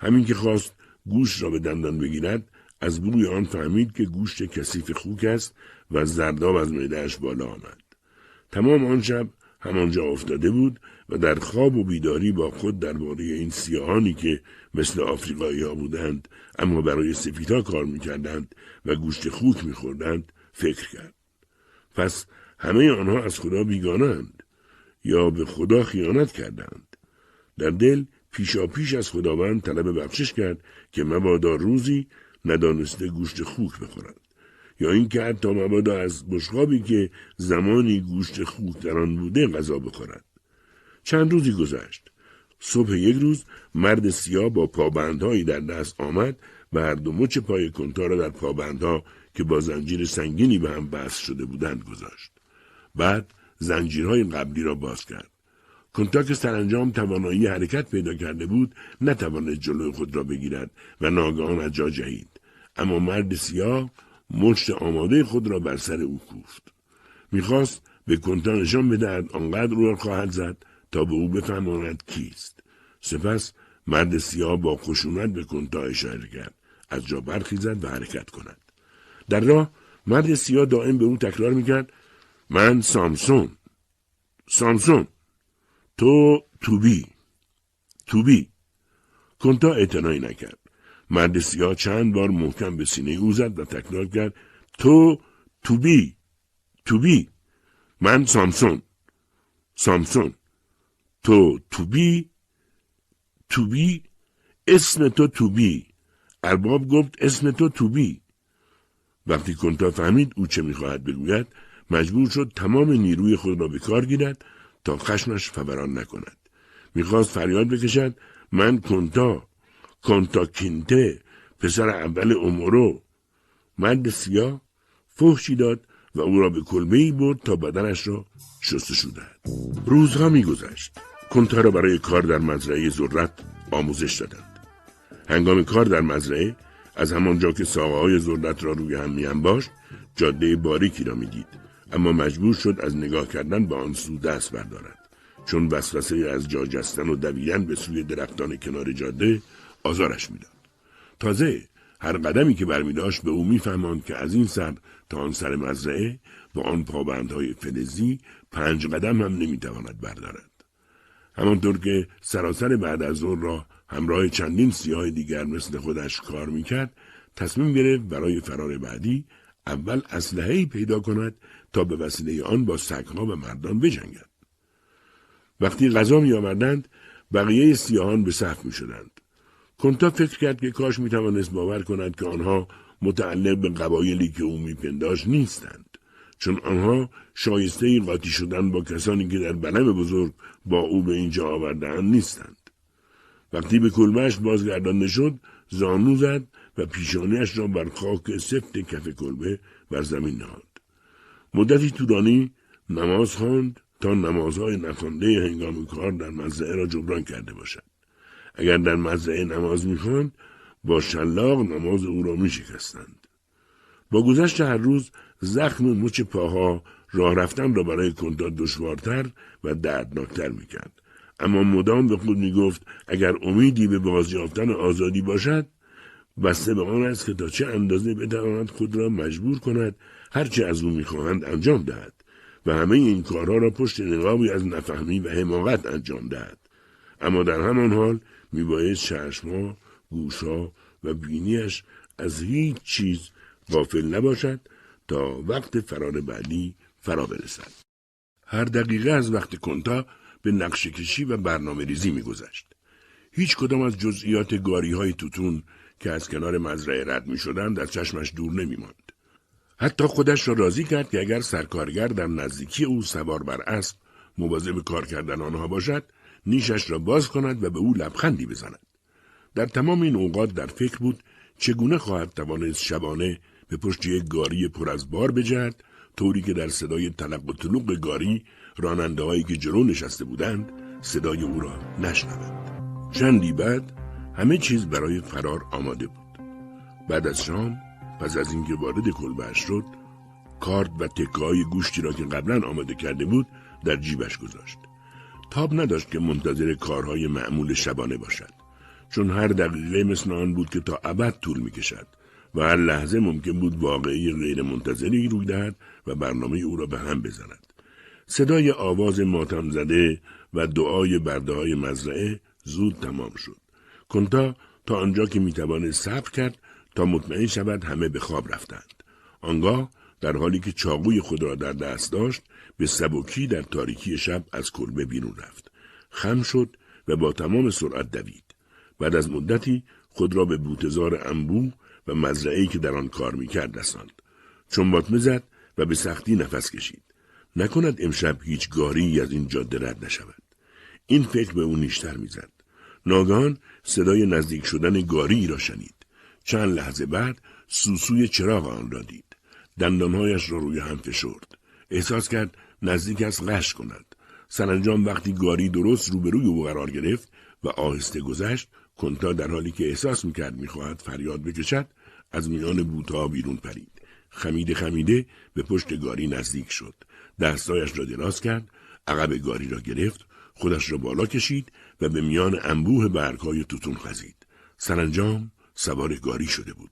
همین که خواست گوش را به دندان بگیرد از بوی آن فهمید که گوشت کثیف خوک است و زرداب از معدهاش بالا آمد. تمام آن شب همانجا افتاده بود و در خواب و بیداری با خود درباره این سیاهانی که مثل آفریقایی ها بودند اما برای سفیدها کار می‌کردند و گوشت خوک میخوردند فکر کرد. پس همه آنها از خدا بیگانند یا به خدا خیانت کردند. در دل پیشا پیش از خداوند طلب بخشش کرد که مبادا روزی ندانسته گوشت خوک بخورد. یا اینکه حتی مبادا از بشقابی که زمانی گوشت خوک در آن بوده غذا بخورد. چند روزی گذشت. صبح یک روز مرد سیاه با پابندهایی در دست آمد و هر دو مچ پای کنتا را در پابندها که با زنجیر سنگینی به هم بست شده بودند گذاشت. بعد زنجیرهای قبلی را باز کرد. کنتا که سرانجام توانایی حرکت پیدا کرده بود نتوانست جلوی خود را بگیرد و ناگهان از جا جهید. اما مرد سیاه مشت آماده خود را بر سر او کوفت. می‌خواست به کنتا نشان بدهد آنقدر او را خواهد زد تا به او بفهماند کیست. سپس مرد سیاه با خشونت به کنتا اشاره کرد. از جا برخیزد و حرکت کند. در راه مرد سیاه دائم به او تکرار می‌کرد من سامسون سامسون تو توبی. توبی. کنتا اعتنایی نکرد. مرد سیاه چند بار محکم به سینه او زد و تکرار کرد تو توبی. توبی. من سامسون سامسون تو توبی. توبی. اسم تو توبی. ارباب گفت اسم تو توبی. وقتی کنتا فهمید او چه می‌خواهد بگوید مجبور شد تمام نیروی خود را به کار گیرد تا خشمش فوران نکند. می‌خواست فریاد بکشد من کنتا کنتا کینته پسر اول امورو مرد سیاه فحشی داد و او را به کلبه ای برد تا بدنش را شستشو دهد روزها میگذشت. کنتا را برای کار در مزرعه ذرت آموزش دادند. هنگام کار در مزرعه از همانجا که ساقه های ذرت را روی هم میانباشت جاده باریکی را می‌دید. اما مجبور شد از نگاه کردن به آن سو دست بردارد. چون وسوسه از جا جستن و دویدن به سوی درختان کنار جاده آزارش می‌داد. تازه هر قدمی که برمیداشت به او میفهماند که از این سر تا آن سر مزرعه با آن پابندهای فلزی پنج قدم هم نمی‌تواند بردارد. همانطور که سراسر بعد از ظهر را همراه چندین سیاه دیگر مثل خودش کار می‌کرد تصمیم گرفت برای فرار بعدی اول اسلحه پیدا کند تا به وسیله آن با سگها و مردان بجنگد. وقتی غذا می آوردند بقیه سیاهان به صف می شدند. کنتا فکر کرد که کاش می توانست باور کند که آنها متعلق به قبایلی که او میپنداشت نیستند. چون آنها شایسته قاطی شدن با کسانی که در بلم بزرگ با او به اینجا آوردهاند نیستند. وقتی به کلبهش بازگردانده شد زانو زد و پیشانیش را بر خاک سفت کف کلبه بر زمین نهاد. مدتی طولانی نماز خواند تا نمازهای نخوانده هنگام کار در مزرعه را جبران کرده باشد. اگر در مزرعه نماز می‌خواند با شلاق نماز او را میشکستند. با گذشت هر روز زخم مچ پاها راه رفتن را برای کنتا دشوارتر و دردناکتر می‌کرد. اما مدام به خود می‌گفت اگر امیدی به بازیافتن آزادی باشد بسته به آن است که تا چه اندازه بتواند خود را مجبور کند هرچه از او می‌خواهند انجام دهد و همه این کارها را پشت نقابی از نفهمی و حماقت انجام دهد اما در همان حال میبایست چشمها گوشها و بینیش از هیچ چیز غافل نباشد تا وقت فرار بعدی فرا برسد. هر دقیقه از وقت کنتا به نقش کشی و برنامه ریزی می گذشت. هیچ کدام از جزئیات گاری های توتون که از کنار مزرعه رد می شدن در چشمش دور نمی ماند. حتی خودش را راضی کرد که اگر سرکارگر در نزدیکی او سوار بر اسب مواظب کار کردن آنها باشد نیشش را باز کند و به او لبخندی بزند. در تمام این اوقات در فکر بود چگونه خواهد توانست شبانه به پشت یک گاری پر از بار بجد طوری که در صدای تلق و طلوق گاری راننده هایی که جلو نشسته بودند صدای او را نشنوند. چندی بعد همه چیز برای فرار آماده بود. بعد از شام پس از اینکه وارد کلبهش شد کارد و تکه گوشتی را که قبلا آماده کرده بود در جیبش گذاشت. تاب نداشت که منتظر کارهای معمول شبانه باشد. چون هر دقیقه مثل آن بود که تا ابد طول می کشد و هر لحظه ممکن بود واقعی غیر منتظری روی دهد و برنامه او را به هم بزند. صدای آواز ماتم زده و دعای برده های مزرعه زود تمام شد. کنتا تا آنجا که می‌توانست صبر کرد تا مطمئن شود همه به خواب رفتند. آنگاه در حالی که چاقوی خود را در دست داشت به سبکی در تاریکی شب از کلبه بیرون رفت. خم شد و با تمام سرعت دوید. بعد از مدتی خود را به بوتزار انبو و مزرعه‌ای که در آن کار می‌کرد رساند. چون باطمه زد و به سختی نفس کشید. نکند امشب هیچ گاری از این جاده رد نشود. این فکر به او نیشتر می‌زد. ناگهان صدای نزدیک شدن گاری را شنید. چند لحظه بعد سوسوی چراغ آن را دید. دندانهایش را روی هم فشرد. احساس کرد نزدیک است غش کند. سرانجام وقتی گاری درست روبروی او قرار گرفت و آهسته گذشت کنتا در حالی که احساس می‌کرد می‌خواهد فریاد بکشد از میان بوتها بیرون پرید خمیده خمیده به پشت گاری نزدیک شد دستایش را دراز کرد عقب گاری را گرفت خودش را بالا کشید و به میان انبوه برگهای توتون خزید سرانجام سوار گاری شده بود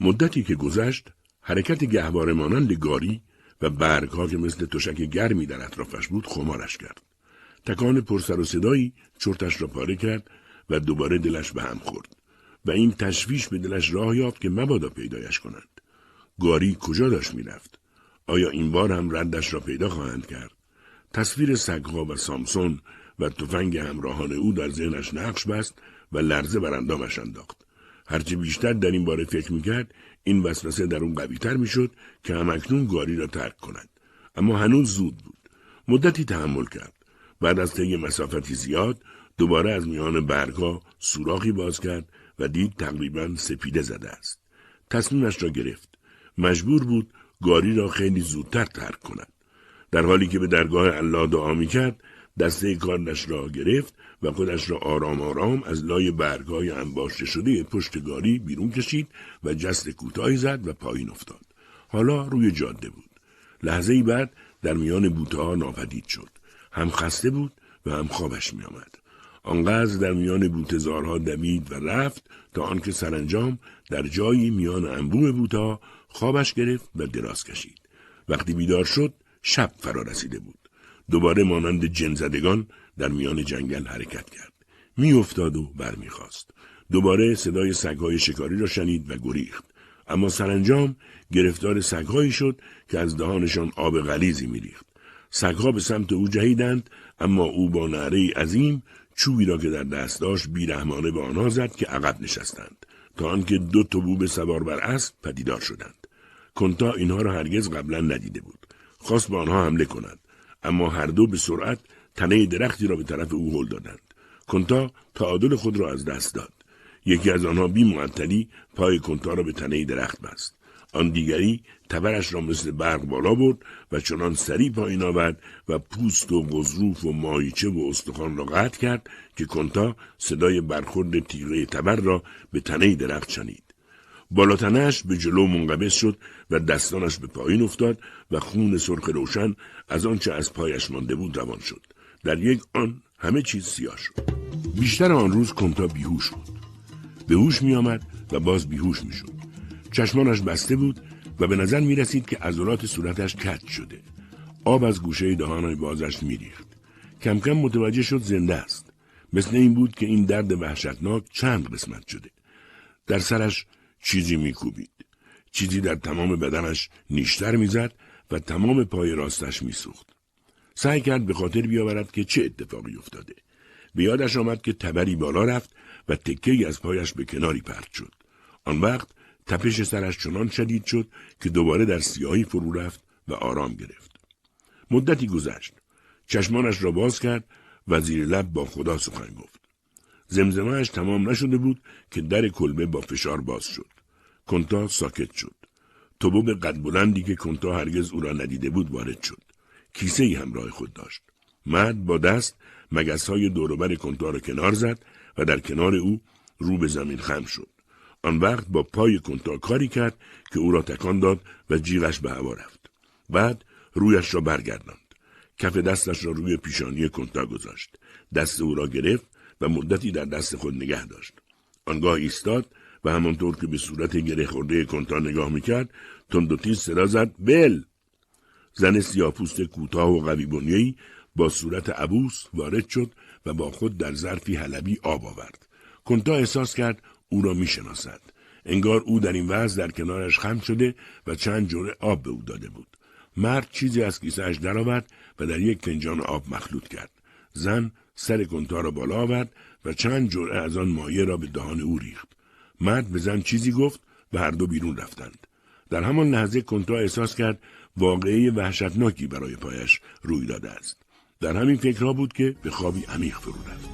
مدتی که گذشت حرکت گهواره مانند گاری و برگها که مثل تشک گرمی در اطرافش بود خمارش کرد تکان پرسر و صدایی چرتش را پاره کرد و دوباره دلش به هم خورد و این تشویش به دلش راه یافت که مبادا پیدایش کنند. گاری کجا داشت می‌رفت؟ آیا این بار هم ردش را پیدا خواهند کرد؟ تصویر سگها و سامسون و تفنگ همراهان او در ذهنش نقش بست و لرزه بر اندامش انداخت. هرچه بیشتر در این باره فکر می‌کرد این وسوسه در اون قویتر می‌شد که همکنون گاری را ترک کند اما هنوز زود بود مدتی تحمل کرد بعد از طی مسافتی زیاد دوباره از میان برگها سوراخی باز کرد و دید تقریبا سپیده زده است. تصمیمش را گرفت. مجبور بود گاری را خیلی زودتر ترک کند. در حالی که به درگاه الله دعا می کرد دسته کارش را گرفت و خودش را آرام آرام از لای برگهای انباشته شده پشت گاری بیرون کشید و جست کوتاهی زد و پایین افتاد. حالا روی جاده بود. لحظه ای بعد در میان بوته ها ناپدید شد. هم خسته بود و هم خوابش می آمد. آنقدر در میان بوتزارها دوید و رفت تا آنکه سرانجام در جایی میان انبوه بوتا خوابش گرفت و دراز کشید. وقتی بیدار شد شب فرا رسیده بود. دوباره مانند جنزدگان در میان جنگل حرکت کرد. میافتاد و برمیخواست. دوباره صدای سگهای شکاری را شنید و گریخت. اما سرانجام گرفتار سگهایی شد که از دهانشان آب غلیزی میریخت. سگها به سمت او جهیدند اما او با نعره عظیم چوبی را که در دست داشت بیرحمانه به آنها زد که عقب نشستند تا آنکه دو بوب سوار بر اسب پدیدار شدند کنتا اینها را هرگز قبلا ندیده بود خواست به آنها حمله کند اما هر دو به سرعت تنه درختی را به طرف او هل دادند. کنتا تعادل خود را از دست داد. یکی از آنها بی معطلی پای کنتا را به تنه درخت بست. آن دیگری تبرش را مثل برق بالا برد و چنان سری پایین آورد و پوست و غضروف و ماهیچه و استخوان را قطع کرد که کنتا صدای برخورد تیغه تبر را به تنه درخت شنید. بالاتنش به جلو منقبض شد و دستانش به پایین افتاد و خون سرخ روشن از آنچه از پایش مانده بود روان شد در یک آن همه چیز سیاه شد بیشتر آن روز کنتا بیهوش بود به هوش می آمد و باز بیهوش می شد چشمانش بسته بود و به نظر می رسید که عضلات صورتش کج شده. آب از گوشه دهانهای بازش می ریخت. کم کم متوجه شد زنده است. مثل این بود که این درد وحشتناک چند قسمت شده. در سرش چیزی میکوبید. چیزی در تمام بدنش نیشتر می‌زد و تمام پای راستش میسوخت. سعی کرد به خاطر بیاورد که چه اتفاقی افتاده. به یادش آمد که تبری بالا رفت و تکه از پایش به کناری پرت شد. آن وقت تپش سرش چنان شدید شد که دوباره در سیاهی فرو رفت و آرام گرفت. مدتی گذشت. چشمانش را باز کرد و زیر لب با خدا سخن گفت. زمزمهش تمام نشده بود که در کلبه با فشار باز شد. کنتا ساکت شد. توبوب قد بلندی که کنتا هرگز او را ندیده بود وارد شد. کیسه ای همراه خود داشت. مرد با دست مگس های دوروبر کنتا را کنار زد و در کنار او رو به زمین خم شد. آن وقت با پای کنتا کاری کرد که او را تکان داد و جیغش به هوا رفت. بعد رویش را برگرداند. کف دستش را روی پیشانی کنتا گذاشت. دست او را گرفت و مدتی در دست خود نگه داشت. آنگاه ایستاد و همانطور که به صورت گره خورده کنتا نگاه می‌کرد تند و تیز صدا زد بل زن سیاپوست کوتاه و قوی بنیه‌ای با صورت عبوس وارد شد و با خود در ظرفی حلبی آب آورد. کنتا احساس کرد او را می‌شناسد. انگار او در این وضع در کنارش خم شده و چند جوره آب به او داده بود. مرد چیزی از کیسهاش درآورد و در یک فنجان آب مخلوط کرد. زن سر کنتا را بالا آورد و چند جرعه از آن مایه را به دهان او ریخت. مرد به زن چیزی گفت و هر دو بیرون رفتند. در همان لحظه کنتا احساس کرد واقعی وحشتناکی برای پایش روی داده است. در همین فکرها بود که به خوابی عمیق فرو رفت.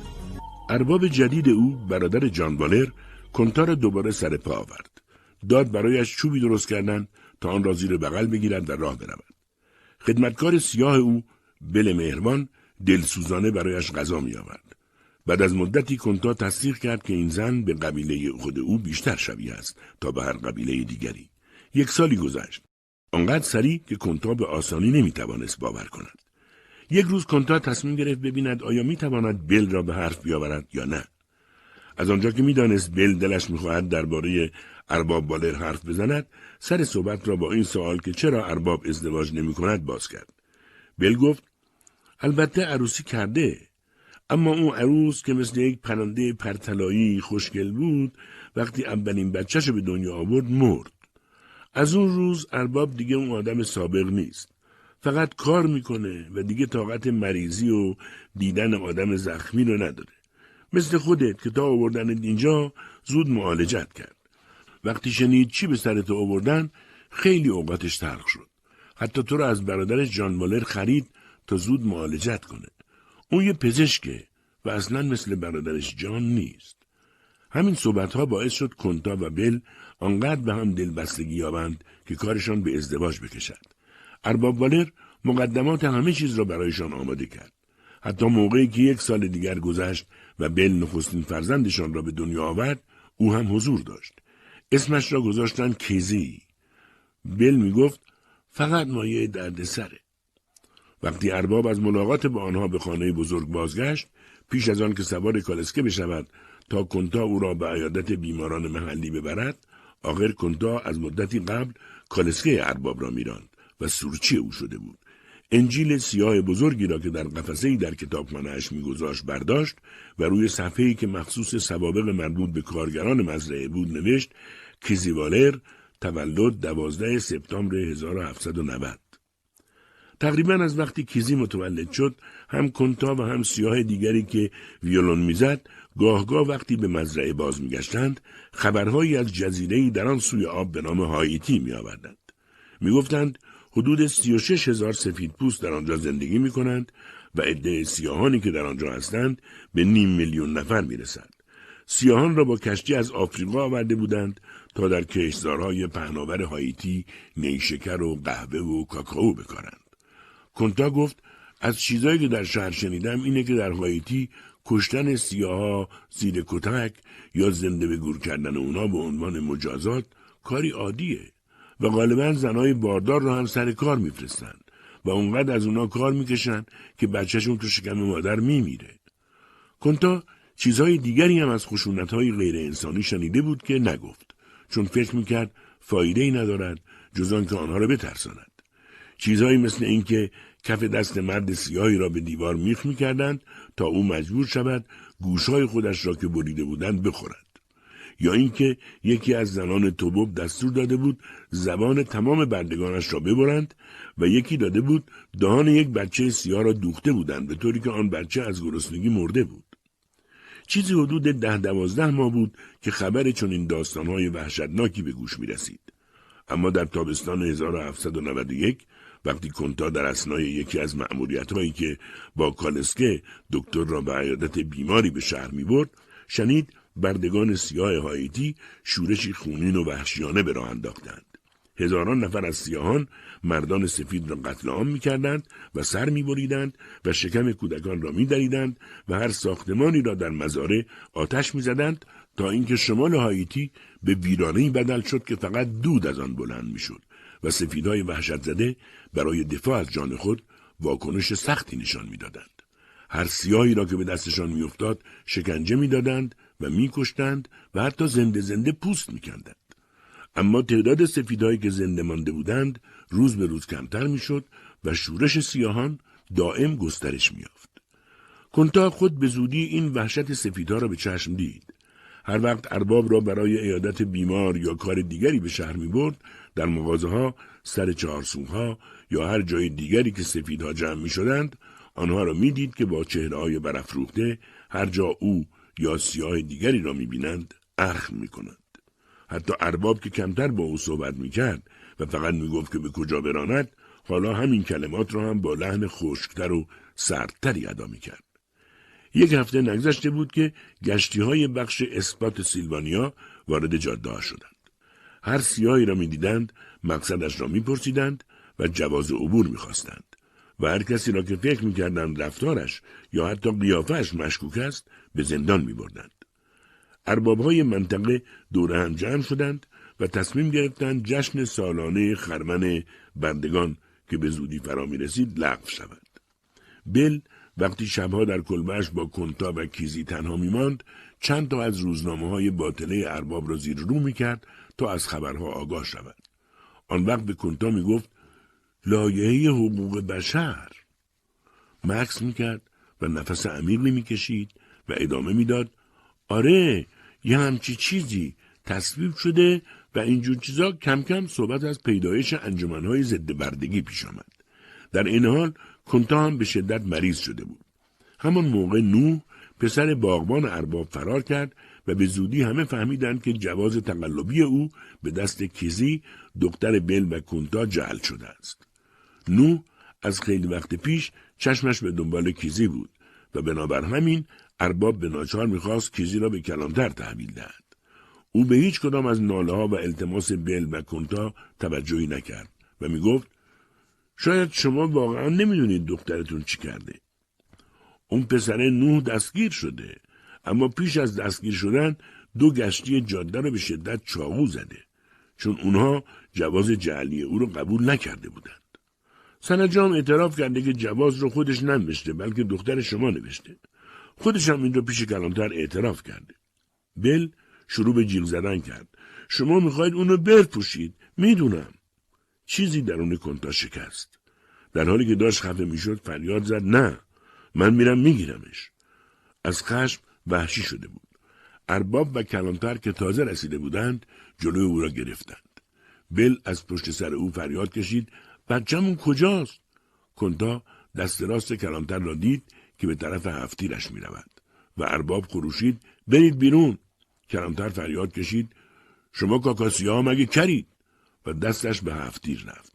ارباب جدید او برادر جان والر کنتا را دوباره سر پا آورد. داد برایش چوبی درست کردند تا آن را زیر بغل بگیرد و راه برود خدمتکار سیاه او بل مهربان دلسوزانه برایش غذا می آورد. بعد از مدتی کنتا تصدیق کرد که این زن به قبیله خود او بیشتر شبیه است تا به هر قبیله دیگری. یک سالی گذشت. آنقدر سریع که کنتا به آسانی نمی‌توانست باور کند. یک روز کنتا تصمیم گرفت ببیند آیا می‌تواند بل را به حرف بیاورد یا نه. از آنجا که می‌دانست بل دلش می‌خواهد درباره ارباب بالر حرف بزند سر صحبت را با این سوال که چرا ارباب ازدواج نمی کند باز کرد. بل گفت البته عروسی کرده. اما اون عروس که مثل یک پرنده پرتلایی خوشگل بود وقتی اولین بچهش به دنیا آورد مرد. از اون روز ارباب دیگه اون آدم سابق نیست. فقط کار می‌کنه و دیگه طاقت مریضی و دیدن آدم زخمی رو نداره. مثل خودت که تا آوردن اینجا زود معالجت کرد. وقتی شنید چی به سرت آوردن خیلی اوقاتش تلخ شد. حتی تو رو از برادرش جان مالر خرید تا زود معالجت کنه. اون یه پزشکه و اصلا مثل برادرش جان نیست. همین صحبت ها باعث شد کنتا و بل آنقدر به هم دل بستگی یابند که کارشان به ازدواج بکشد. ارباب والر مقدمات همه چیز را برایشان آماده کرد. حتی موقعی که یک سال دیگر گذشت و بل نخستین فرزندشان را به دنیا آورد او هم حضور داشت. اسمش را گذاشتن کیزی. بل می گفت فقط مایه درد سره. وقتی ارباب از ملاقات با آنها به خانه بزرگ بازگشت پیش از آن که سوار کالسکه بشود تا کنتا او را به عیادت بیماران محلی ببرد آخر کنتا از مدتی قبل کالسکه ارباب را میراند و سورچی او شده بود. انجیل سیاه بزرگی را که در قفسه در کتابخانهاش میگذاشت برداشت و روی صفحه‌ای که مخصوص سوابق مربوط به کارگران مزرعه بود نوشت کیزیوالر تولد دوازده سپتامبر 1790 تقریبا از وقتی کیزی متولد شد هم کنتا و هم سیاه دیگری که ویولون می‌زد گاهگاه وقتی به مزرعه باز میگشتند خبرهایی از جزیره در آن سوی آب به نام هایتی میآوردند می‌گفتند حدود سی و شش هزار سفید پوست در آنجا زندگی می کنند و عده سیاهانی که در آنجا هستند به نیم میلیون نفر می رسند. سیاهان را با کشتی از آفریقا آورده بودند تا در کشتزارهای پهناور هایتی نیشکر و قهوه و کاکائو بکارند. کنتا گفت از چیزایی که در شهر شنیدم اینه که در هایتی کشتن سیاها زیر کتک یا زنده به گور کردن اونا به عنوان مجازات کاری عادیه و غالبا زنای باردار را هم سر کار میفرستن و اونقدر از اونا کار می‌کشن که بچهشون تو شکم مادر میمیره. کنتا چیزهای دیگری هم از خشونتهای غیر انسانی شنیده بود که نگفت چون فکر می‌کرد فایده ای ندارد جز که آنها را بترساند. چیزهایی مثل اینکه کف دست مرد سیاهی را به دیوار میخ می‌کردند تا او مجبور شود گوشهای خودش را که بریده بودند بخورد یا اینکه یکی از زنان توبوب دستور داده بود زبان تمام بردگانش را ببرند و یکی داده بود دهان یک بچه سیاه را دوخته بودند به طوری که آن بچه از گرسنگی مرده بود چیزی حدود ده دوازده ماه بود که خبر چنین داستانهای وحشتناکی به گوش می رسید. اما در تابستان 1791 وقتی کنتا در اسنای یکی از معمولیت هایی که با کالسکه دکتر را به عیادت بیماری به شهر می برد شنید بردگان سیاه هایتی شورشی خونین و وحشیانه به راه انداختند. هزاران نفر از سیاهان مردان سفید را قتل عام می کردند و سر می بریدند و شکم کودکان را می دریدند و هر ساختمانی را در مزاره آتش می زدند تا اینکه شمال هایتی به ویرانه بدل شد که فقط دود از آن بلند می شد و سفیدهای وحشت زده برای دفاع از جان خود واکنش سختی نشان می‌دادند. هر سیاهی را که به دستشان میافتاد شکنجه می‌دادند و میکشتند و حتی زنده زنده پوست میکندند. اما تعداد سفیدهایی که زنده مانده بودند روز به روز کمتر می‌شد و شورش سیاهان دائم گسترش میافت. کنتا خود به زودی این وحشت سفیدها را به چشم دید. هر وقت ارباب را برای ایادت بیمار یا کار دیگری به شهر می برد در مغازه ها، سر چهارسوها یا هر جای دیگری که سفیدها جمع می شدند آنها را می دید که با چهره های برافروخته هر جا او یا سیاه دیگری را می بینند اخم می کنند. حتی ارباب که کمتر با او صحبت می کرد و فقط می گفت که به کجا براند حالا همین کلمات را هم با لحن خشکتر و سردتری ادا می کرد. یک هفته نگذشته بود که گشتی های بخش اثبات سیلوانیا وارد جاده شدند. هر سیاهی را می‌دیدند مقصدش را میپرسیدند و جواز عبور می‌خواستند و هر کسی را که فکر می‌کردند رفتارش یا حتی قیافهش مشکوک است به زندان میبردند ارباب های منطقه دور هم جمع شدند و تصمیم گرفتند جشن سالانه خرمن بندگان که به زودی فرا می رسید لغو شود. بل وقتی شبها در کلبش با کنتا و کیزی تنها می ماند چند تا از روزنامه های باطله ارباب را زیر رو می کرد تا از خبرها آگاه شود. آن وقت به کنتا می گفت لایحه حقوق بشر مکس می کرد و نفس عمیقی می کشید و ادامه می‌داد آره یه همچی چیزی تصویب شده و اینجور چیزا کم کم صحبت از پیدایش انجمنهای ضد بردگی پیش آمد. در این حال کنتا هم به شدت مریض شده بود. همان موقع نوح پسر باغبان ارباب فرار کرد و به زودی همه فهمیدند که جواز تقلبی او به دست کیزی دختر بل و کنتا جعل شده است. نو از خیلی وقت پیش چشمش به دنبال کیزی بود و بنابر همین ارباب به ناچار می‌خواست کیزی را به کلانتر تحویل دهد. او به هیچ کدام از ناله ها و التماس بل و کنتا توجهی نکرد و می‌گفت شاید شما واقعا نمی‌دونید دخترتون چی کرده. اون پسر نوح دستگیر شده اما پیش از دستگیر شدن دو گشتی جاده را به شدت چاقو زده چون اونها جواز جعلی او را قبول نکرده بودند. سنجام اعتراف کرده که جواز رو خودش ننوشته بلکه دختر شما نوشته. خودش هم این رو پیش کلانتر اعتراف کرده. بل شروع به جیغ زدن کرد. شما می‌خواید اونو برپوشید. می‌دونم. چیزی درون کنتا شکست. در حالی که داشت خفه می‌شد فریاد زد نه. من میرم میگیرمش. از خشم وحشی شده بود. ارباب و کلانتر که تازه رسیده بودند جلوی او را گرفتند. بل از پشت سر او فریاد کشید بچه‌مون کجاست؟ کنتا دست راست کلانتر را دید که به طرف هفتیرش می رود و ارباب خروشید برید بیرون. کلانتر فریاد کشید شما کاکاسی ها مگه کرید و دستش به هفتیر رفت.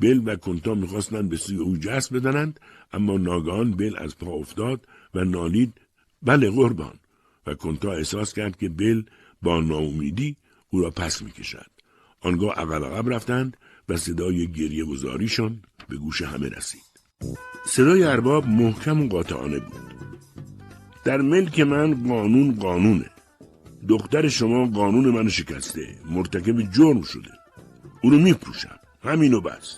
بل و کنتا می‌خواستند به سوی او جست بدنند اما ناگهان بل از پا افتاد و نالید بله قربان و کنتا احساس کرد که بل با ناامیدی او را پس می‌کشد آنگاه عقب عقب رفتند و صدای گریه گذاریشان به گوش همه رسید. صدای ارباب محکم و قاطعانه بود. در ملک من قانون قانونه. دختر شما قانون من شکسته. مرتکب جرم شده. او رو. همینو بس.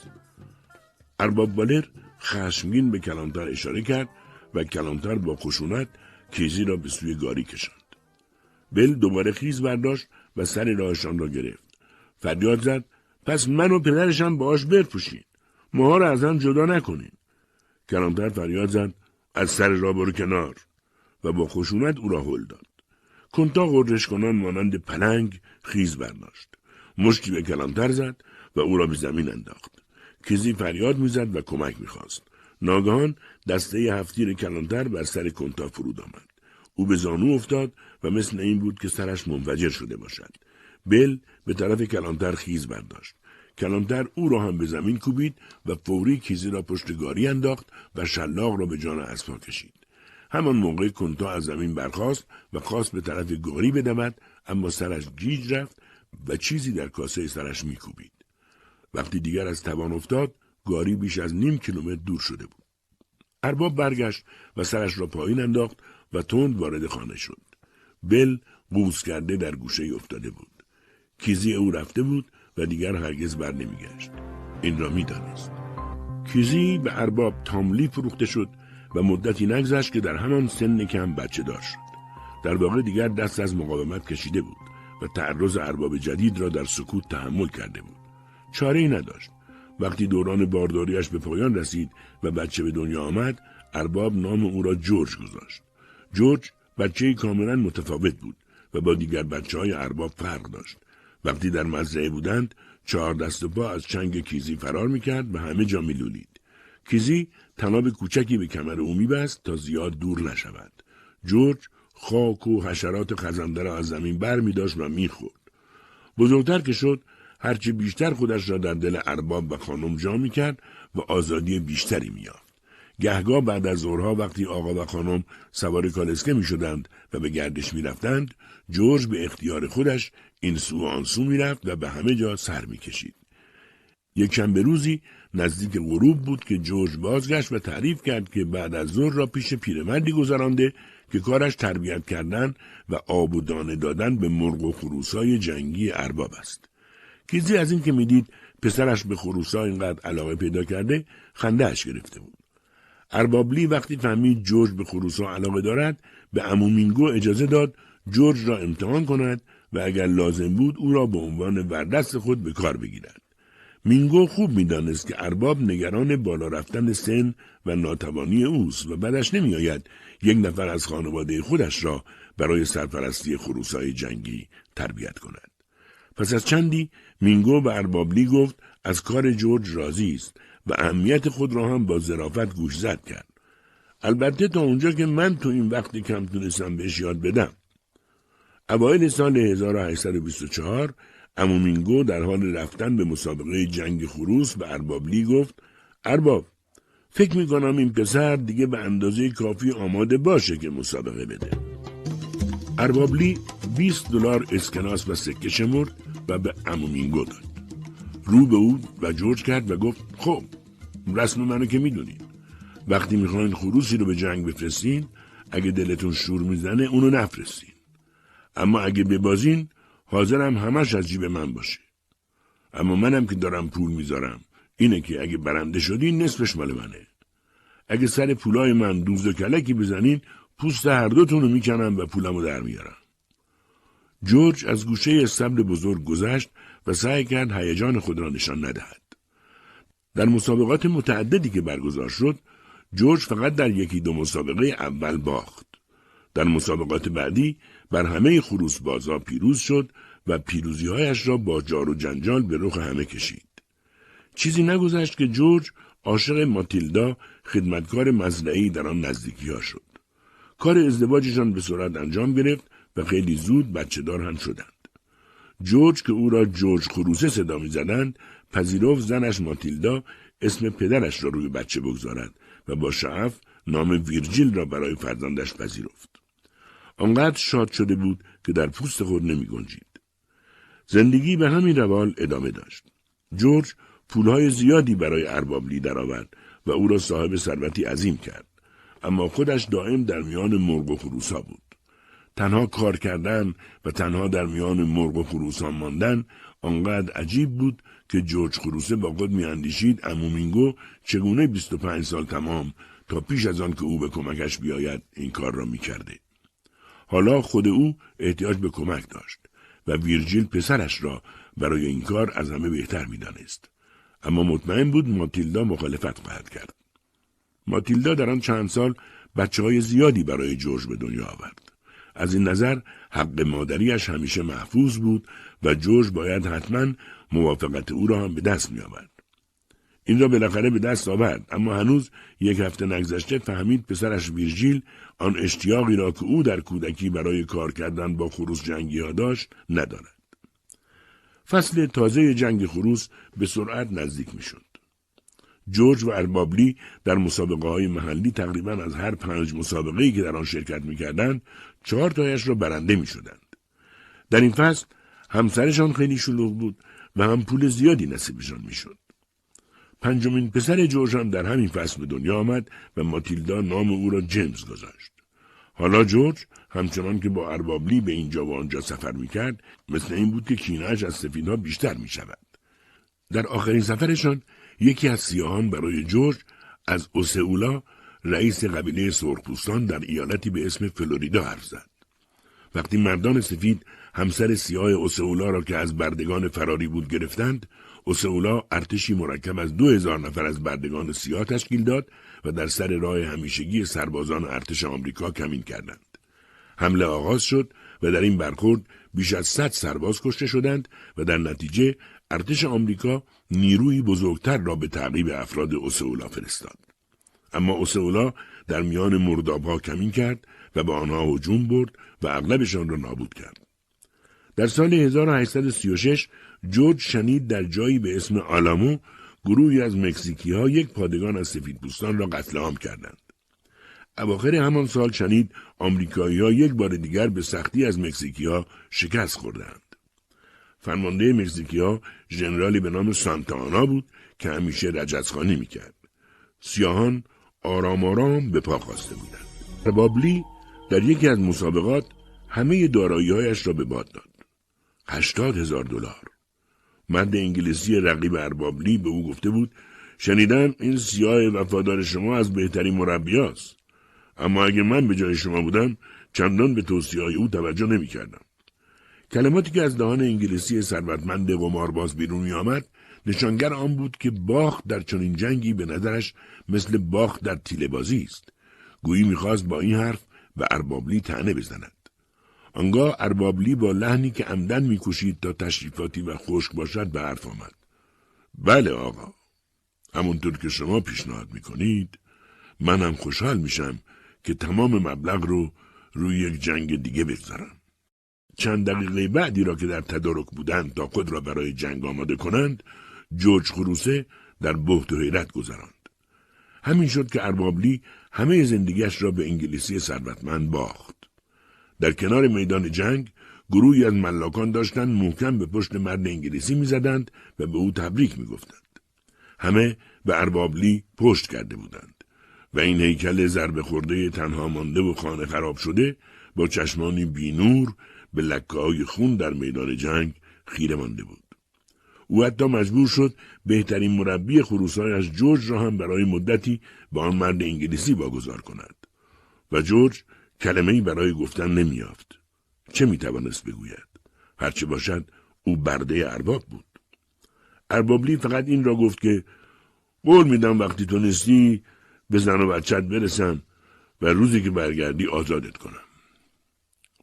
ارباب بالر خشمگین به کلانتر اشاره کرد و کلانتر با خشونت کیزی را به سوی گاری کشاند. بل دوباره خیز برداشت و سر راهشان را گرفت. فریاد زد پس من و پدرشم باش برپوشین. ماها را از هم جدا نکنین. کلانتر فریاد زد از سر را برو کنار و با خشونت او را هل داد. کنتا غرش کنان مانند پلنگ خیز برداشت مشتی به کلانتر زد و او را به زمین انداخت کیزی فریاد می‌زد و کمک می‌خواست ناگهان دسته هفتیر کلانتر بر سر کنتا فرود آمد او به زانو افتاد و مثل این بود که سرش منفجر شده باشد بل به طرف کلانتر خیز برداشت. کلانتر او را هم به زمین کوبید و فوری کیزی را پشت گاری انداخت و شلاق را به جان اسبا کشید. همان موقع کنتا از زمین برخاست و خواست به طرف گاری بدود اما سرش گیج رفت و چیزی در کاسه سرش میکوبید. وقتی دیگر از توان افتاد گاری بیش از نیم کیلومتر دور شده بود. ارباب برگشت و سرش را پایین انداخت و تند وارد خانه شد. بل قوز کرده در گوشه افتاده بود. کیزی او رفته بود و دیگر هرگز بر نمیگشت. این را می‌دانست. کیزی به ارباب تاملی فروخته شد و مدتی نگذشت که در همان سن کم بچه دار شد. در واقع دیگر دست از مقاومت کشیده بود و تعرض ارباب جدید را در سکوت تحمل کرده بود. چاره ای نداشت. وقتی دوران بارداریش به پایان رسید و بچه به دنیا آمد ارباب نام او را جورج گذاشت. جورج بچه کاملا متفاوت بود و با دیگر بچه های ارباب فرق داشت. وقتی در مزرعه بودند چهار دست و پا از چنگ کیزی فرار می‌کرد و همه جا میلولید. کیزی تناب کوچکی به کمر او میبست تا زیاد دور نشود. جورج خاک و حشرات خزنده را از زمین بر می داشت و می‌خورد. بزرگتر که شد هرچه بیشتر خودش را در دل ارباب و خانم جا می کرد و آزادی بیشتری میافت. گهگاه بعد از ظهرها وقتی آقا و خانم سوار کالسکه می شدند و به گردش می رفتند، جورج به اختیار خودش این سو آن سو می رفت و به همه جا سر می کشید. یک شنبه روزی نزدیک غروب بود که جورج بازگشت و تعریف کرد که بعد از ظهر را پیش پیرمردی گذرانده که کارش تربیت کردن و آب و دانه دادن به مرغ و خروسای جنگی ارباب است. کیزی از این که می‌دید پسرش به خروسا اینقدر علاقه پیدا کرده خندهاش گرفته بود. اربابلی وقتی فهمید جورج به خروسا علاقه دارد به امومینگو اجازه داد جورج را امتحان کند و اگر لازم بود او را به عنوان وردست خود به کار بگیرد. مینگو خوب می‌دانست که ارباب نگران بالا رفتن سن و ناتوانی اوست و بدش نمیآید یک نفر از خانواده خودش را برای سرپرستی خروسای جنگی تربیت کند. پس از چندی مینگو به اربابلی گفت از کار جورج راضی است و اهمیت خود را هم با ظرافت گوش زد کرد. البته تا اونجا که من تو این وقتی کم تونستم بهش یاد بدم. اوایل سال 1824 عمو مینگو در حال رفتن به مسابقه جنگ خروس به ارباب لی گفت ارباب فکر می‌کنم این پسر دیگه به اندازه کافی آماده باشه که مسابقه بده. ارباب لی 20 دلار اسکناس و سکه شمرد و به عمو مینگو داد. رو به او و جورج کرد و گفت خب رسم منو که می‌دونید. وقتی می‌خواین خروسی رو به جنگ بفرستین اگه دلتون شور می‌زنه اونو نفرستین. اما اگه ببازین حاضرم همش از جیب من باشه. اما منم که دارم پول می‌ذارم اینه که اگه برنده شدین نصفش مال منه. اگه سر پولای من دوز و کلکی بزنین پوست هر دوتون رو می‌کنم و پولمو در میارم. جورج از گوشه استبل بزرگ گذشت و سعی کرد هیجان خود را نشان ندهد. در مسابقات متعددی که برگزار شد، جورج فقط در یکی دو مسابقه اول باخت. در مسابقات بعدی بر همه خروس بازا پیروز شد و پیروزیهایش را با جار و جنجال به رخ همه کشید. چیزی نگذشت که جورج عاشق ماتیلدا خدمتکار مزرعی در آن نزدیکی ها شد. کار ازدواجشان به سرعت انجام گرفت و خیلی زود بچه دار هم شدند. جورج که او را جورج خروسه صدا می زدند پذیرفت زنش ماتیلدا اسم پدرش را روی بچه بگذارد و با شعف نام ویرجیل را برای فرزندش پذیرفت. آنقدر شاد شده بود که در پوست خود نمی گنجید. زندگی به همین روال ادامه داشت. جورج پولهای زیادی برای اربابلی درآورد و او را صاحب ثروتی عظیم کرد. اما خودش دائم در میان مرغ و خروسا بود. تنها کار کردن و تنها در میان مرغ و خروسان ماندن آنقدر عجیب بود که جورج خروسه با خود میاندیشید امومینگو چگونه 25 سال تمام تا پیش از آن که او به کمکش بیاید این کار را می‌کرده. حالا خود او احتیاج به کمک داشت و ویرجیل پسرش را برای این کار از همه بهتر می‌دانست. اما مطمئن بود ماتیلدا مخالفت خواهد کرد. ماتیلدا در آن چند سال بچه های زیادی برای جورج به دنیا آورد. از این نظر حق مادریش همیشه محفوظ بود و جورج باید حتما موافقت او را هم به دست می آورد. این را بالاخره به دست آورد اما هنوز یک هفته نگذشته فهمید پسرش ویرژیل آن اشتیاقی را که او در کودکی برای کار کردن با خروس جنگی ها داشت ندارد. فصل تازه جنگ خروس به سرعت نزدیک می شد. جورج و اربابلی در مسابقه های محلی تقریبا از هر پنج مسابقه که در آن شرکت می کردند چهار تایش را برنده می شدند. در این فصل همسرشان خیلی شلوغ بود و هم پول زیادی نصیبشان می شد. پنجمین پسر جورج هم در همین فصل به دنیا آمد و ماتیلدا نام او را جیمز گذاشت. حالا جورج همچنان که با اربابلی به اینجا و آنجا سفر می‌کرد مثل این بود که کینهاش از سفیدها بیشتر می شود. در آخرین سفرشان یکی از سیاهان برای جورج از اوسئولا رئیس قبیله سرخپوستان در ایالتی به اسم فلوریدا حرف زد. وقتی مردان سفید همسر سیاه اوسئولا را که از بردگان فراری بود گرفتند، اوسئولا ارتشی مرکب از دو هزار نفر از بردگان سیاه تشکیل داد و در سر راه همیشگی سربازان ارتش آمریکا کمین کردند. حمله آغاز شد و در این برخورد بیش از صد سرباز کشته شدند و در نتیجه ارتش آمریکا نیروی بزرگتر را به تعقیب افراد اوسئولا فرستاد. اما اوسئولا در میان مردابها کمین کرد و به آنها هجوم برد و اغلبشان را نابود کرد. در سال 1836 جورج شنید در جایی به اسم آلامو گروهی از مکزیکی ها یک پادگان از سفیدپوستان را قتل عام کردند. اواخر همان سال شنید آمریکایی ها یک بار دیگر به سختی از مکزیکی ها شکست خوردند. فرمانده مکزیکی ها ژنرالی به نام سانتانا بود که همیشه رجزخانی می‌کرد. سیاهان آرام آرام به پا خواسته بودند. ربابلی در یکی از مسابقات همه داراییهایش را به باد داد. هشتاد هزار دلار. مرد انگلیسی رقیب اربابلی به او گفته بود شنیدم این سیاه وفادار شما از بهترین مربیاست. اما اگه من به جای شما بودم چندان به توصیه او توجه نمی کردم. کلماتی که از دهان انگلیسی ثروتمند قمارباز بیرون می آمد نشانگر آن بود که باخت در چنین جنگی به نظرش مثل باخت در تیله بازی است. گویی می‌خواست با این حرف به اربابلی تنه بزند. آنگاه اربابلی با لحنی که عمدن میکوشید تا تشریفاتی و خشک باشد به حرف آمد. بله آقا. همونطور که شما پیشنهاد می‌کنید منم خوشحال میشم که تمام مبلغ رو روی یک جنگ دیگه بگذارم. چند دقیقه بعدی را که در تدارک بودند تا خود را برای جنگ آماده کنند جورج خروسه در بهت و حیرت گذراند همین شد که اربابلی همه زندگیش را به انگلیسی ثروتمند باخت در کنار میدان جنگ گروهی از ملاکان داشتند محکم به پشت مرد انگلیسی می‌زدند و به او تبریک می‌گفتند همه به اربابلی پشت کرده بودند و این هیکل ضربه خورده تنها مانده و خانه خراب شده با چشمانی بینور به لکه های خون در میدان جنگ خیره مانده بود. او حتی مجبور شد بهترین مربی خروسایش جورج را هم برای مدتی به آن مرد انگلیسی واگذار کند. و جورج کلمه‌ای برای گفتن نمیافت. چه می‌توانست بگوید؟ هرچه باشد او برده ارباب بود. اربابلی فقط این را گفت که قول میدم وقتی تونستی به زن و بچت برسم و روزی که برگردی آزادت کنم.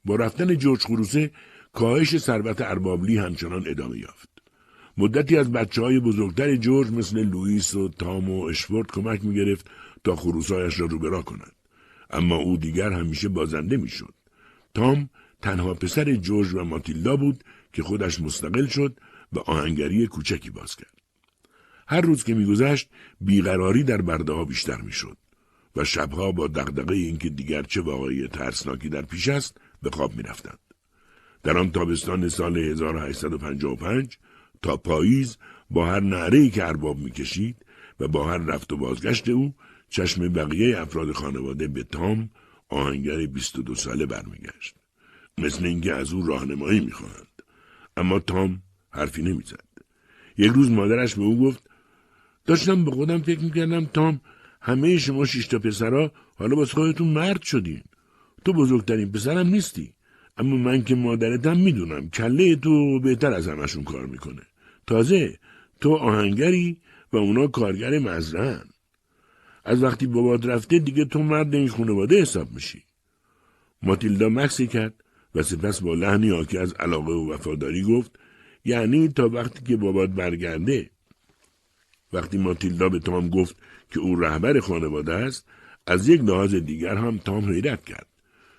با رفتن جورج خروسه کاهش ثروت اربابلی همچنان ادامه یافت. مدتی از بچه های بزرگتر جورج مثل لوئیس و تام و اشفورد کمک می گرفت تا خروسایش را روبرا کند. اما او دیگر همیشه بازنده می‌شد. تام تنها پسر جورج و ماتیلدا بود که خودش مستقل شد و آهنگری کوچکی باز کرد. هر روز که میگذشت بیقراری در برده ها بیشتر می‌شد و شبها با دغدغه اینکه دیگر چه واقعی ترسناکی در پیش است به خواب می رفتند. در آن تابستان سال 1855 تا پاییز با هر نعره‌ای که ارباب می‌کشید و با هر رفت و بازگشت او چشم بقیه افراد خانواده به تام آهنگر 22 ساله برمیگشت. مثل اینکه از او راهنمایی می‌خواهند. اما تام حرفی نمی‌زد. یک روز مادرش به او گفت داشتم به خودم فکر می‌کردم تام همه شما شیشتا پسرا حالا باز خودتون مرد شدین. تو بزرگترین پسرم نیستی اما من که مادرتم می‌دونم کله تو بهتر از همشون کار می‌کنه تازه تو آهنگری و اونا کارگر مزرعن از وقتی بابات رفته دیگه تو مرد این خانواده حساب میشی. ماتیلدا مکسی کرد و سپس با لحنی حاکی از علاقه و وفاداری گفت یعنی تا وقتی که بابات برگرده. وقتی ماتیلدا به تام گفت که او رهبر خانواده است از یک لحاظ دیگر هم تام حیرت کرد.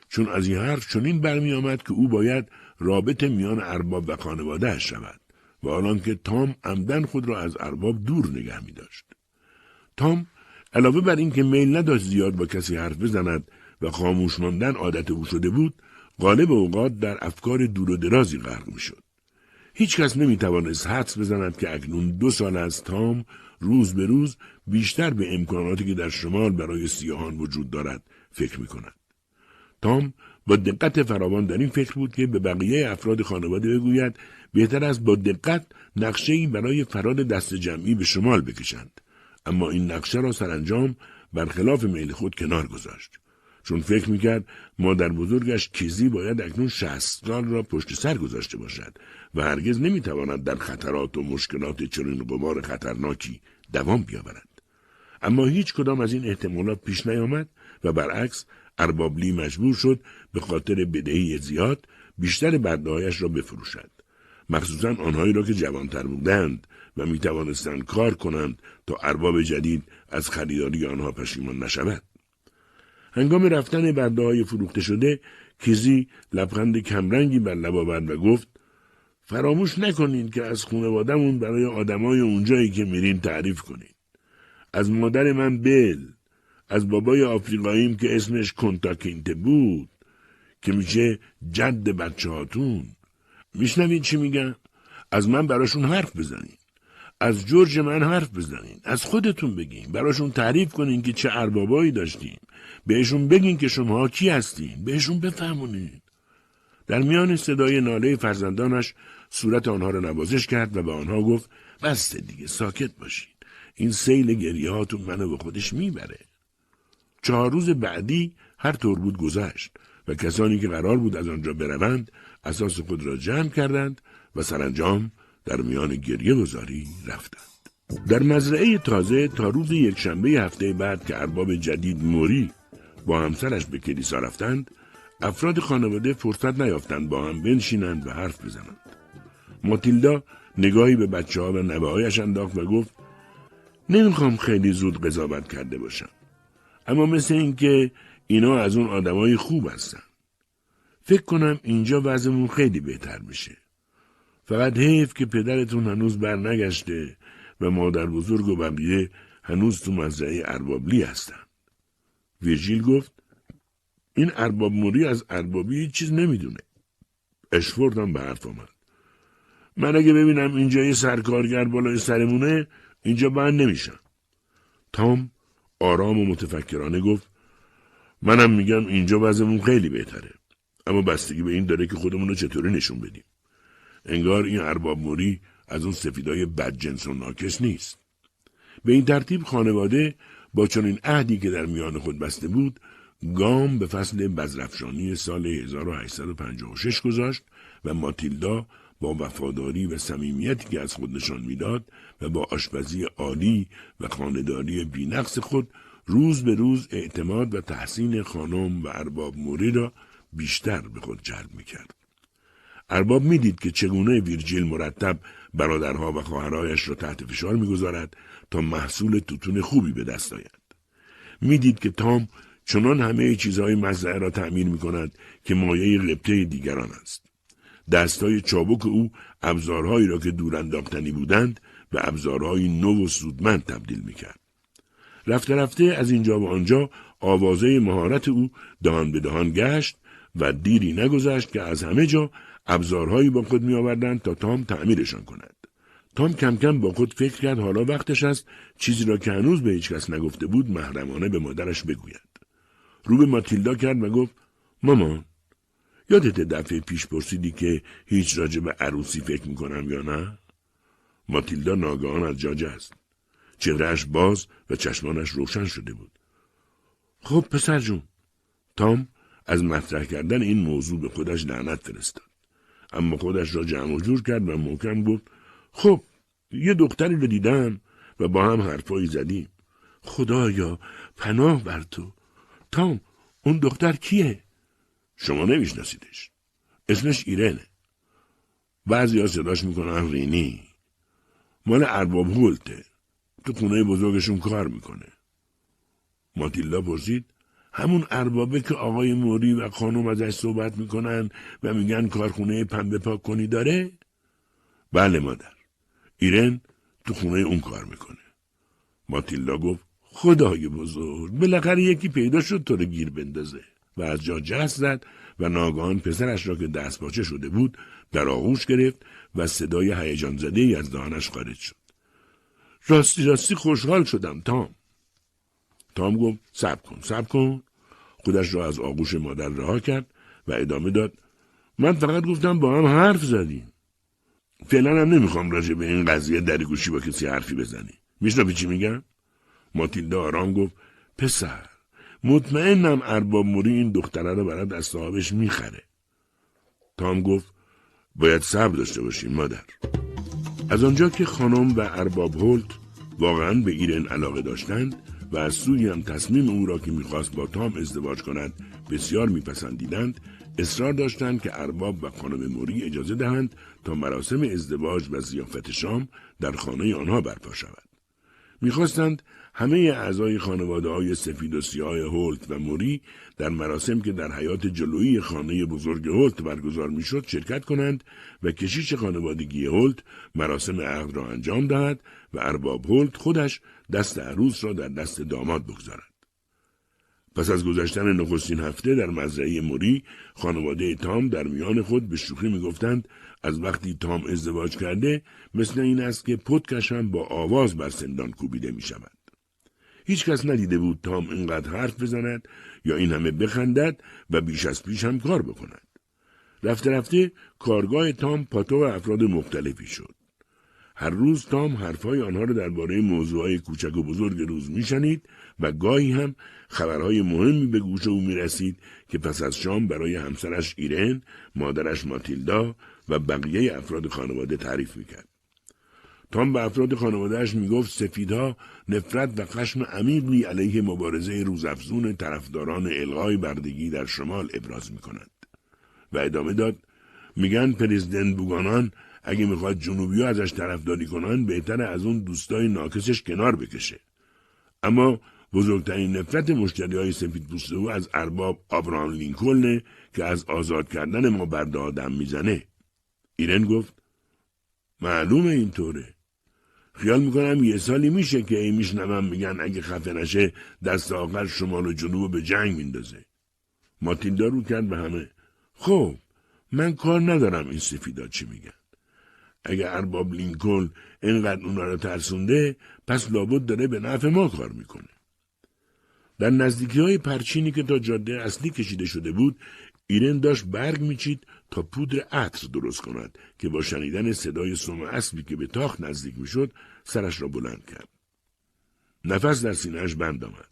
چون از این حرف چنین برمی آمد که او باید رابط میان ارباب و خانواده شود و آنان که تام عمدن خود را از ارباب دور نگه می داشت. تام علاوه بر اینکه میل نداشت زیاد با کسی حرف بزند و خاموش ماندن عادت او شده بود غالب اوقات در افکار دور و درازی غرق می شد. هیچ کس نمی توانست حدس بزند که اکنون دو سال از تام روز به روز بیشتر به امکاناتی که در شمال برای سیاهان وجود دارد فکر می کند. تام با دقت فراوان در این فکر بود که به بقیه افراد خانواده بگوید بهتر است با دقت نقشه برای فراد دست جمعی به شمال بکشند اما این نقشه را سرانجام برخلاف میل خود کنار گذاشت. چون فکر می‌کرد مادر بزرگش کیزی باید اکنون شهست سال را پشت سر گذاشته باشد و هرگز نمی‌تواند در خطرات و مشکلات چنین قمار خطرناکی دوام بیاورد. اما هیچ کدام از این احتمالات پیش نیامد و برعکس اربابلی مجبور شد به خاطر بدهی زیاد بیشتر بردهایش را بفروشد. مخصوصا آنهایی را که جوانتر بودند. و می توانستند کار کنند تا ارباب جدید از خریداری آنها پشیمان نشود هنگام رفتن برده های فروخته شده کیزی لبخند کمرنگی بر لب آورد و گفت فراموش نکنین که از خانوادهمون برای آدمای اونجایی که میرین تعریف کنین از مادر من بل از بابای آفریقاییم که اسمش کنتاکینته بود که میشه جد بچه هاتون میشنوید چی میگن؟ از من براشون حرف بزنین از جورج من حرف بزنین. از خودتون بگین. براشون تعریف کنین که چه اربابایی داشتیم بهشون بگین که شما کی هستین. بهشون بفهمونین. در میان صدای ناله فرزندانش صورت آنها را نوازش کرد و به آنها گفت بسته دیگه ساکت باشین. این سیل گریه هاتون منو به خودش می‌بره. چهار روز بعدی هر طور بود گذشت و کسانی که قرار بود از آنجا بروند اساس خود را جمع کردند و سرانجام در میان گریه گذاری رفتند. در مزرعه تازه تا روز یکشنبه هفته بعد که ارباب جدید موری با همسرش به کلیسا رفتند افراد خانواده فرصت نیافتند با هم بنشینند و حرف بزنند. ماتیلدا نگاهی به بچه ها و نوه انداخت و گفت نمی‌خوام خیلی زود قضاوت کرده باشم. اما مثل اینکه اینا از اون آدمای خوب هستن. فکر کنم اینجا وضعمون خیلی بهتر میشه فقط حیف که پدرتون هنوز برنگشته و مادر بزرگ و بقیه هنوز تو مزرعه اربابلی هستن. ویرجیل گفت این ارباب موری از اربابی هیچ چیز نمی‌دونه. اشفورد هم به حرف آمد. من اگه ببینم اینجا یه سرکارگر بالای سرمونه اینجا بند نمیشم. تام آرام و متفکرانه گفت منم میگم اینجا وضعمون خیلی بهتره. اما بستگی به این داره که خودمون رو چطوری نشون بدیم. انگار این ارباب موری از اون سفیدای بدجنس و ناکس نیست به این ترتیب خانواده با چنین عهدی که در میان خود بسته بود گام به فصل بزرفشانی سال 1856 گذاشت و ماتیلدا با وفاداری و صمیمیتی که از خود نشان می‌داد و با آشپزی عالی و خانداری بینقص خود روز به روز اعتماد و تحسین خانم و ارباب موری را بیشتر به خود جلب می‌کرد. ارباب می‌دید که چگونه ویرجیل مرتب برادرها و خواهرایش را تحت فشار می‌گذارد تا محصول توتون خوبی به دست آید. می‌دید که تام چنان همه چیزهای مزرعه را تعمیر می کند که مایه غبطه دیگران است. دستای چابک او ابزارهایی را که دور انداختنی بودند به ابزارهای نو و سودمند تبدیل می کرد. رفته رفته از اینجا به آنجا آوازه مهارت او دهان به دهان گشت و دیری نگذشت که از همه جا ابزارهایی با خود می آوردند تا تام تعمیرشان کند. تام کم کم با خود فکر کرد حالا وقتش است چیزی را که هنوز به هیچ کس نگفته بود محرمانه به مادرش بگوید. رو به ماتیلدا کرد و گفت مامان یادت دفعه پیش پرسیدی که هیچ راجع به عروسی فکر می‌کنم یا نه؟ ماتیلدا ناگهان از جا است. چهرهش باز و چشمانش روشن شده بود. خب پسر جون. تام از مطرح کردن این موضوع به خودش لعنت فرستاد. اما خودش را جمع و جور کرد و محکم گفت خب یه دختری رو دیدم و با هم حرفایی زدیم. خدایا پناه بر تو. تام اون دختر کیه؟ شما نمیشناسیدش اسمش ایرنه بعضی ها صداش می‌کنن رینی مال ارباب هولته تو خونه بزرگشون کار می‌کنه ماتیلدا پرسید همون اربابه که آقای موری و خانم ازش صحبت می‌کنن و میگن کارخونه پنبه پاک کنی داره؟ بله مادر. ایرن تو خونه اون کار می‌کنه. ماتیلدا گفت خدای بزرگ بالاخره یکی پیدا شد تو رو گیر بندازه و از جا جست زد و ناگهان پسرش را که دست باچه شده بود در آغوش گرفت و صدای هیجان زده ای از دهانش خارج شد. راستی راستی خوشحال شدم تام. تام گفت صبر کن صبر کن. خودش را از آغوش مادر رها کرد و ادامه داد من فقط گفتم با هم حرف زدیم. فعلا هم نمی‌خوام راجع به این قضیه در گوشی با کسی حرفی بزنی. میشنوی چی میگم؟ ماتیلدا آرام گفت پسر مطمئنم ارباب موری این دختره رو برات از صاحبش می‌خره. تام گفت باید صبر داشته باشیم مادر. از آنجا که خانم و ارباب هولت واقعا به ایرن علاقه داشتند و از سوی هم تصمیم او را که می‌خواست با تام ازدواج کند بسیار میپسندیدند. اصرار داشتند که ارباب و خانم موری اجازه دهند تا مراسم ازدواج و زیافت شام در خانه آنها برپا شود. می‌خواستند همه اعضای خانواده های سفید و سیاه هولت و موری در مراسم که در حیات جلویی خانه بزرگ هولت برگزار می‌شد شرکت کنند و کشیش خانوادگی هولت مراسم عقد را انجام دهد و ارباب هولت خودش دست عروس را در دست داماد بگذارد. پس از گذشتن نخستین هفته در مزرعه موری خانواده تام در میان خود به شوخی می‌گفتند از وقتی تام ازدواج کرده مثل این است که پتکش هم با آواز بر سندان کوبیده می شود. هیچ کس ندیده بود تام اینقدر حرف بزند یا این همه بخندد و بیش از پیش هم کار بکند. رفته رفته کارگاه تام پاتو افراد مختلفی شد. هر روز تام حرفهای آنها را درباره موضوعهای کوچک و بزرگ روز میشنید و گاهی هم خبرهای مهمی به گوش او می‌رسید که پس از شام برای همسرش ایرن، مادرش ماتیلدا و بقیه افراد خانواده تعریف می‌کرد. تام به افراد خانوادهش می‌گفت سفیدها نفرت و خشم عمیقی علیه مبارزه روزافزون طرفداران الغای بردگی در شمال ابراز می‌کنند و ادامه داد میگن پرزیدنت بوگانان اگه می‌خواد جنوبی ها ازش طرفداری کنن بهتر از اون دوستای ناکسش کنار بکشه. اما بزرگترین نفرت مشتری های سفید پوسته او از ارباب آبران لینکلنه که از آزاد کردن ما برده آدم می‌زنه. ایرن گفت معلومه اینطوره خیال می‌کنم یه سالی میشه که ای میشنوم میگن اگه خفه نشه دست آخر شمال و جنوب به جنگ میندازه. ماتیلدا رو کرد به همه. خب من کار ندارم این سفیدا چی میگن. اگه ارباب لینکلن اینقدر اونا رو ترسونده پس لابد داره به نفع ما کار می‌کنه. در نزدیکی های پرچینی که تا جاده اصلی کشیده شده بود ایرن داشت برگ میچید تا پودر عطر درست کند که با شنیدن صدای سم اسبی که به تاخت نزدیک می‌شد سرش را بلند کرد. نفس در سینهاش بند آمد.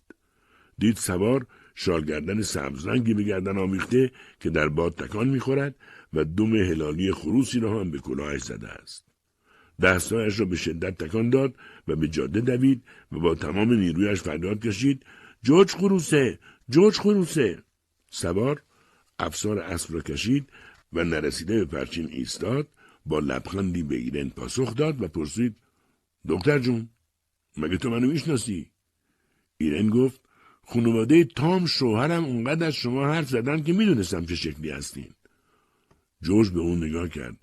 دید سوار شالگردن سبزرنگی به گردن آمیخته که در باد تکان می‌خورد و دم هلالی خروسی را هم به کلاهش زده است. دستایش را به شدت تکان داد و به جاده دوید و با تمام نیرویش فریاد کشید جورج خروسه جورج خروسه! سوار افسار اسب را کشید و نرسیده به پرچین ایستاد با لبخندی به ایرن پاسخ داد و پرسید دکتر جون مگه تو منو می‌شناسی؟ ایرن گفت خانواده تام شوهرم اونقدر از شما حرف زدن که می‌دونستم چه شکلی هستین. جورج به اون نگاه کرد.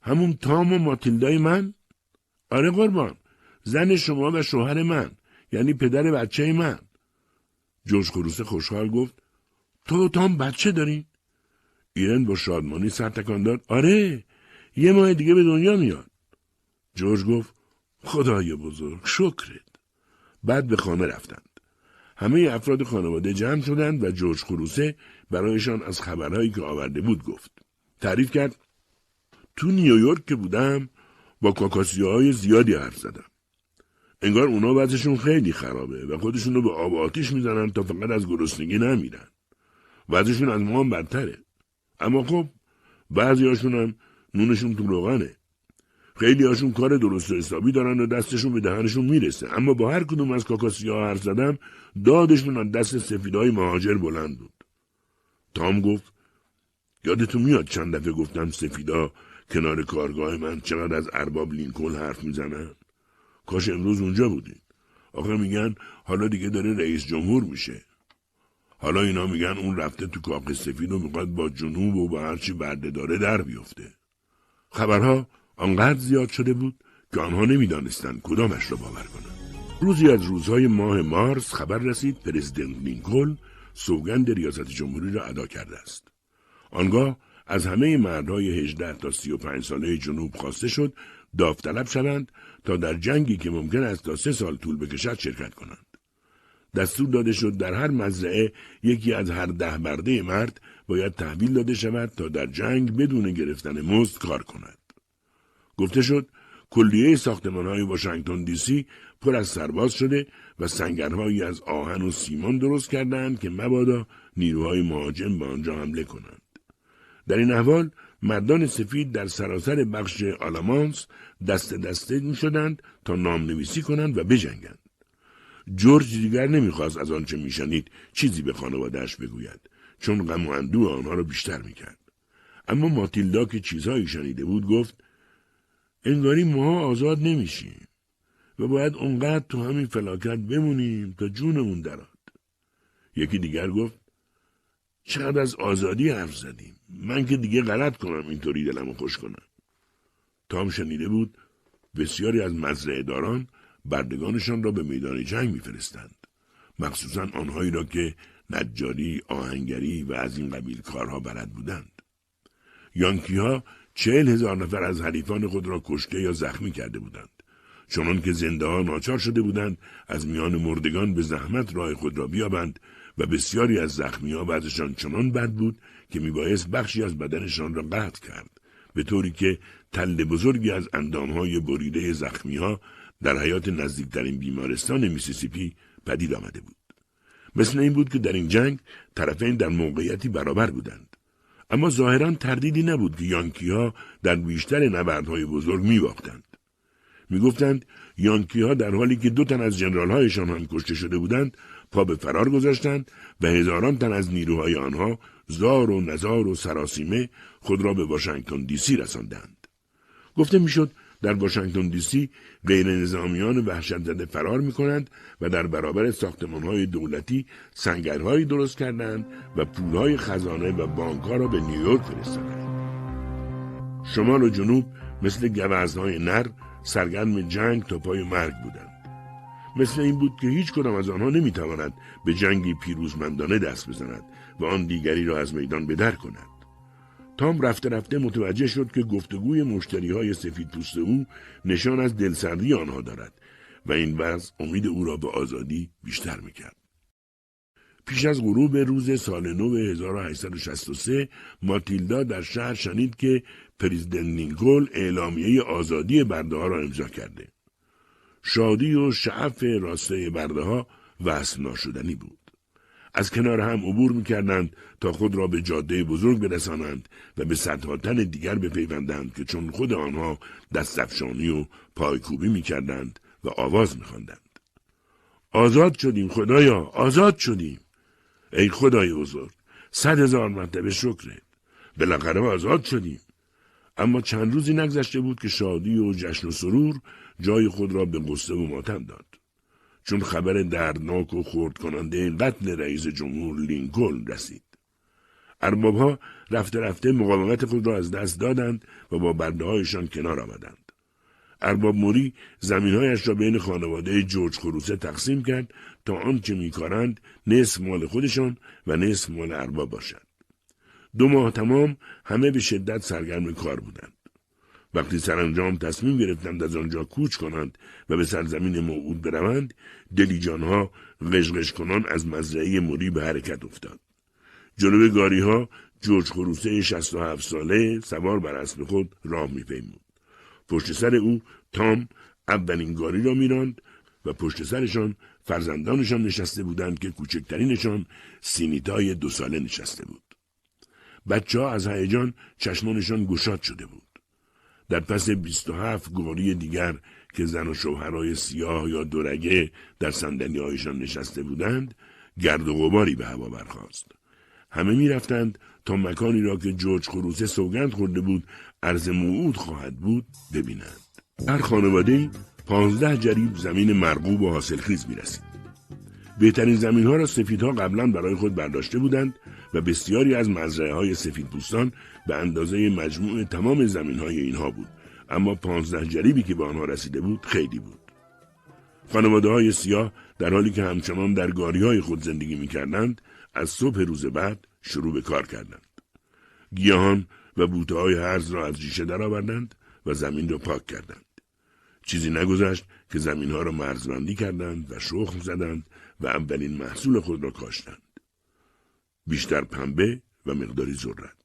همون تام و ماتیلدای من؟ آره قربان. زن شما و شوهر من یعنی پدر بچه من. جورج خروسه خوشحال گفت تو تام بچه دارین؟ ایرن با شادمانی سر تکان داد آره یه ماه دیگه به دنیا میاد. جورج گفت خدای بزرگ شکرت. بعد به خانه رفتند. همه افراد خانواده جمع شدند و جورج خروسه برایشان از خبرهایی که آورده بود گفت. تعریف کرد تو نیویورک که بودم با های زیادی حرف زدم. انگار اونا وضعشون خیلی خرابه و خودشون رو به آب آتیش می‌زنن تا فقط از گرسنگی نمیرن وضعشون از ما هم بدتره. اما خب بعضی هاشون هم نونشون تو روغنه. خیلی هاشون کار درست و حسابی دارن و دستشون به دهنشون می‌رسه. اما با هر کدوم از کاکاسی ها حرف زدم دادشون از دست سفیدهای مهاجر بلند بود. تام گفت یادتون میاد چند دفعه گفتم سفیدا کنار کارگاه من چقدر از ارباب لینکل حرف می‌زنن کاش امروز اونجا بودین. آخه میگن حالا دیگه داره رئیس جمهور میشه. حالا اینا میگن اون رفته تو کاخ سفید و می‌خواد با جنوب و با هرچی برده داره در بیفته. خبرها آنقدر زیاد شده بود که آنها نمی‌دانستند کدامش را باور کنند روزی از روزهای ماه مارس خبر رسید پرزیدنت لینکلن سوگند ریاست جمهوری را ادا کرده است. آنگاه از همه مردهای 18 تا 35 ساله جنوب خواسته شد داوطلب شوند تا در جنگی که ممکن است تا سه سال طول بکشد شرکت کنند. دستور داده شد در هر مزرعه یکی از هر ده برده مرد باید تحویل داده شود تا در جنگ بدون گرفتن مزد کار کند. گفته شد کلیه ساختمان های واشنگتن دی سی پر از سرباز شده و سنگرهایی از آهن و سیمان درست کردند که مبادا نیروهای مهاجم به آنجا حمله کنند. در این احوال مردان سفید در سراسر بخش آلامانس دست دسته می شدند تا نام نویسی کنند و بجنگند. جورج دیگر نمی‌خواست از آنچه میشنید چیزی به خانوادهش بگوید چون غم و اندوه آنها را بیشتر می‌کرد. اما ماتیلدا که چیزهایی شنیده بود گفت انگاری ماها آزاد نمیشیم و باید اونقدر تو همین فلاکت بمونیم تا جونمون دراد. یکی دیگر گفت چقدر از آزادی حرف زدیم؟ من که دیگه غلط کنم اینطوری دلمو خوش کنم. تام شنیده بود بسیاری از مزرعه داران بردگانشان را به میدان جنگ میفرستند. مخصوصا آنهایی را که نجاری آهنگری و از این قبیل کارها بلد بودند. یانکی ها چهل هزار نفر از حریفان خود را کشته یا زخمی کرده بودند. چنان که زنده ها ناچار شده بودند از میان مردگان به زحمت راه خود را بیابند و بسیاری از زخمی ها بعدشان چنان بد بود که میبایست بخشی از بدنشان را قطع کرد به طوری که تل بزرگی از اندامهای بریده زخمی ها در حیات نزدیکترین بیمارستان میسیسیپی پدید آمده بود. مثل این بود که در این جنگ طرفین در موقعیتی برابر بودند. اما ظاهرا تردیدی نبود که یانکی ها در بیشتر نبردهای بزرگ می باختند. می گفتند یانکی ها در حالی که دو تن از جنرال هایشان هم کشته شده بودند پا به فرار گذاشتند و هزاران تن از نیروهای آنها زار و نزار و سراسیمه خود را به واشنگتن دی سی رساندند. گفته می‌شد در واشنگتن دی سی غیر نظامیان وحشت زده فرار می کنند و در برابر ساختمان های دولتی سنگرهایی درست کردند و پولهای خزانه و بانک را به نیویورک فرستادند. شمال و جنوب مثل گوزنهای نر سرگرم جنگ تا پای مرگ بودند. مثل این بود که هیچ کدام از آنها نمی‌تواند به جنگی پیروزمندانه دست بزند و آن دیگری را از میدان بدر کند. تام رفته رفته متوجه شد که گفتگوی مشتری های سفید پوست او نشان از دلسردی آنها دارد و این وضع امید او را به آزادی بیشتر می‌کرد. پیش از غروب روز سال نو 1863 ماتیلدا در شهر شنید که پریزیدنت لینکلن اعلامیه آزادی برده ها را امضا کرده. شادی و شعف راسته برده ها وصل ناشدنی بود. از کنار هم عبور می‌کردند تا خود را به جاده بزرگ برسانند و به صدها تن دیگر بپیوندند که چون خود آنها دستفشانی و پایکوبی می‌کردند و آواز میخواندند. آزاد شدیم خدایا آزاد شدیم. ای خدای بزرگ صد هزار مرتبه شکرت. بالاخره آزاد شدیم. اما چند روزی نگذشته بود که شادی و جشن و سرور جای خود را به قصه و ماتم داد. چون خبر دردناک و خورد کننده قتل رئیس جمهور لینکلن رسید. اربابها رفته رفته مقاومت خود را از دست دادند و با برده هایشان کنار آمدند. ارباب موری زمینهایش را بین خانواده جورج خروسه تقسیم کرد تا آنچه میکارند نصف مال خودشان و نصف مال ارباب باشد. دو ماه تمام همه به شدت سرگرم کار بودند. وقتی سرانجام تصمیم گرفتند از آنجا کوچ کنند و به سرزمین موعود بروند دلیجانها غشغش کنان از مزرعه موری به حرکت افتاد. جلوی گاری ها جورج خروسه 67 ساله سوار بر اسب خود راه میپیمود. پشت سر او تام اولین گاری را میراند و پشت سرشان فرزندانشان نشسته بودند که کوچکترینشان سینیتای دو ساله نشسته بود. بچه ها از هیجان چشمانشان گشاد شده بود. در پس 27 گاری دیگر که زن و شوهرای سیاه یا دورگه در صندلی هایشان نشسته بودند گرد و غباری به هوا برخاست. همه می‌رفتند تا مکانی را که جورج خروسه سوگند خورده بود عرض موعود خواهد بود ببینند. هر خانواده پانزده جریب زمین مرغوب و حاصلخیز می‌رسید. بهترین زمین ها را سفیدها قبلا برای خود برداشته بودند و بسیاری از مزرعه های سفید به اندازه مجموع تمام زمین های اینها بود. اما پانزده جریبی که به آنها رسیده بود خیلی بود. خانواده های سیاه در حالی که همچنان در گاری های خود زندگی می کردند از صبح روز بعد شروع به کار کردند. گیاهان و بوته های هرز را از ریشه درآوردند و زمین را پاک کردند. چیزی نگذشت که زمین ها را مرزبندی کردند و شخم زدند و اولین محصول خود را کاشتند. بیشتر پنبه و مقداری ذرت.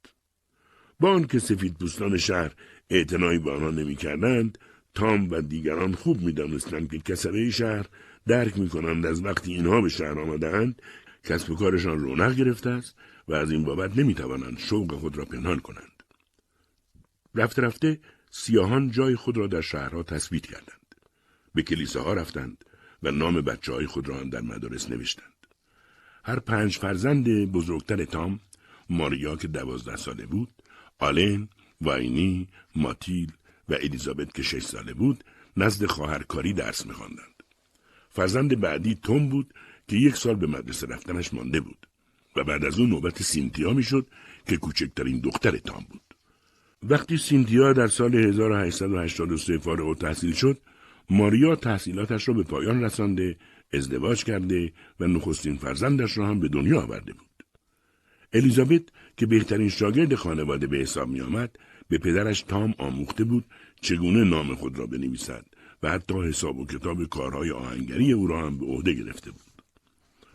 با آنکه سفید پوستان شهر اعتنایی به آنها نمی‌کردند. تام و دیگران خوب می‌دانستند که کسره شهر درک می‌کنند از وقتی اینها به شهر آمدهاند کسب و کارشان رونق گرفته است و از این بابت نمی‌توانند شوق خود را پنهان کنند. رفته رفته سیاهان جای خود را در شهرها تثبیت کردند. به کلیساها رفتند و نام بچه های خود را هم در مدارس نوشتند. هر پنج فرزند بزرگتر تام ماریا که دوازده ساله بود آلن، واینی، ماتیل و الیزابت که شش ساله بود نزد خواهرکاری درس میخواندند. فرزند بعدی توم بود که یک سال به مدرسه رفتنش مانده بود و بعد از اون نوبت سینتیا می‌شد که کوچکترین دختر تام بود. وقتی سینتیا در سال 1883 فارغ تحصیل شد، ماریا تحصیلاتش را به پایان رسانده، ازدواج کرده و نخستین فرزندش را هم به دنیا آورده بود. الیزابت که بهترین شاگرد خانواده به حساب می آمد به پدرش تام آموخته بود چگونه نام خود را بنویسد و حتی حساب و کتاب کارهای آهنگری او را هم به عهده گرفته بود.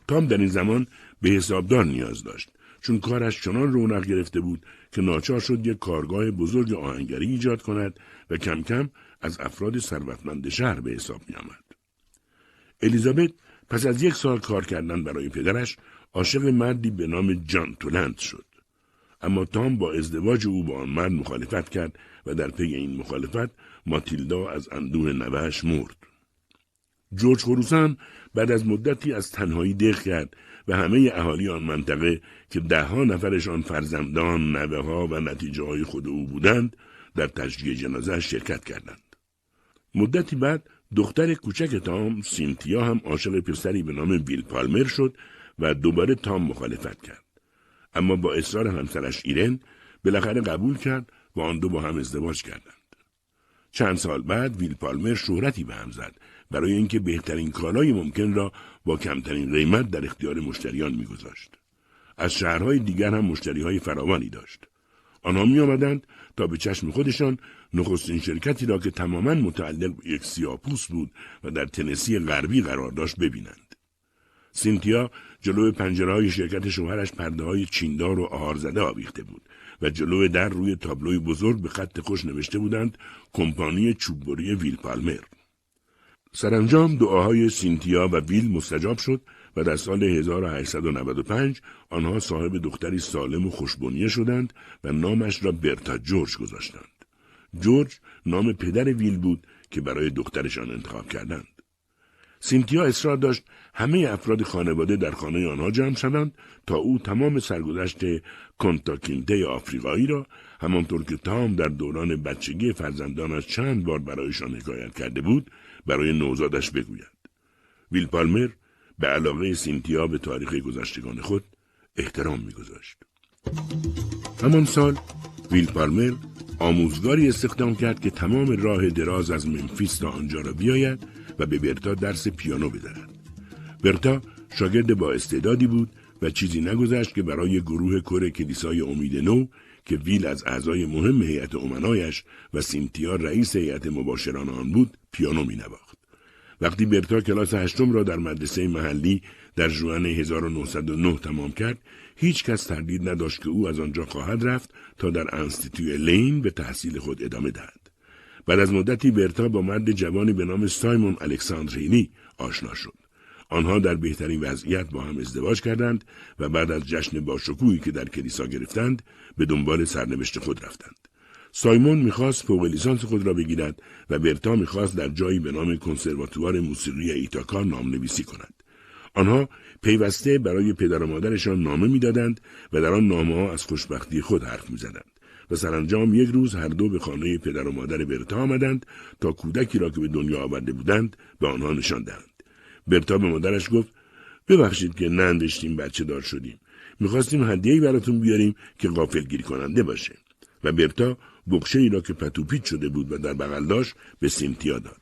تام در این زمان به حسابدار نیاز داشت چون کارش چنان رونق گرفته بود که ناچار شد یک کارگاه بزرگ آهنگری ایجاد کند و کم کم از افراد ثروتمند شهر به حساب می آمد. الیزابت پس از یک سال کار کردن برای پدرش عاشق مردی به نام جان تولند شد. اما تام با ازدواج او با آن مرد مخالفت کرد و در پی این مخالفت ماتیلدا از اندوه نوهش مرد. جورج خروسان بعد از مدتی از تنهایی دق کرد و همه اهالی آن منطقه که دهها نفرشان فرزندان، نوه ها و نتیجه های خود او بودند در تشجیع جنازه شرکت کردند. مدتی بعد دختر کوچک تام سینتیا هم عاشق پسری به نام ویل پالمر شد و دوباره تام مخالفت کرد. اما با اصرار همسرش ایرن بالاخره قبول کرد و آن دو با هم ازدواج کردند. چند سال بعد ویل پالمر شهرتی به هم زد برای اینکه بهترین کالای ممکن را با کمترین قیمت در اختیار مشتریان میگذاشت. از شهرهای دیگر هم مشتریهای فراوانی داشت. آنها می آمدند تا به چشم خودشان نخستین شرکتی را که تماما متعلق به یک سیاپوس بود و در تنسی غربی قرار داشت ببینند. سینتیا جلو پنجره های شرکت شوهرش پرده های چیندار و آهارزده آویخته بود و جلو در روی تابلوی بزرگ به خط خوش نوشته بودند کمپانی چوببری ویل پالمر. سرانجام دعاهای سینتیا و ویل مستجاب شد و در سال 1895 آنها صاحب دختری سالم و خوشبنیه شدند و نامش را برتا جورج گذاشتند. جورج نام پدر ویل بود که برای دخترشان انتخاب کردند. سینتیا اصرار داشت همه افراد خانواده در خانه آنها جمع شوند تا او تمام سرگذشت کنتاکینته آفریقایی را همانطور که تام در دوران بچگی فرزندانش چند بار برایشان حکایت کرده بود برای نوزادش بگوید. ویل پالمر به علاقه سینتیا به تاریخ گذشتگان خود احترام میگذاشت. همان سال ویل پالمر آموزگاری استخدام کرد که تمام راه دراز از منفیس تا آنجا را بیاید و به برتا درس پیانو بدهد. برتا شاگرد با استعدادی بود و چیزی نگذشت که برای گروه کره کلیسای امید نو که ویل از اعضای مهم هیئت امنایش و سینتیا رئیس هیئت مباشران آن بود پیانو می نواخت. وقتی برتا کلاس هشتم را در مدرسه محلی در جوان 1909 تمام کرد هیچ کس تردید نداشت که او از آنجا خواهد رفت تا در انستیتوی لین به تحصیل خود ادامه دهد. بعد از مدتی برتا با مرد جوانی به نام سایمون الکساندرینی آشنا شد. آنها در بهترین وضعیت با هم ازدواج کردند و بعد از جشن باشکوهی که در کلیسا گرفتند به دنبال سرنوشت خود رفتند. سایمون می‌خواست فوق لیسانس خود را بگیرد و برتا می‌خواست در جایی به نام کنسرواتوار موسیقی ایتاکا نام نویسی کند. آنها پیوسته برای پدر و مادرشان نامه می‌دادند و در آن نامه ها از خوشبختی خود حرف می‌زدند و سرانجام یک روز هر دو به خانه پدر و مادر برتا آمدند تا کودکی را که به دنیا آورده بودند به آنها نشان دهند برتا به مادرش گفت ببخشید که نندشتیم بچه دار شدیم. می‌خواستیم هدیه‌ای براتون بیاریم که گیری کننده باشه. و برتا بخشه ای را که پتوپیت شده بود و در بغل داشت به سینتیا داد.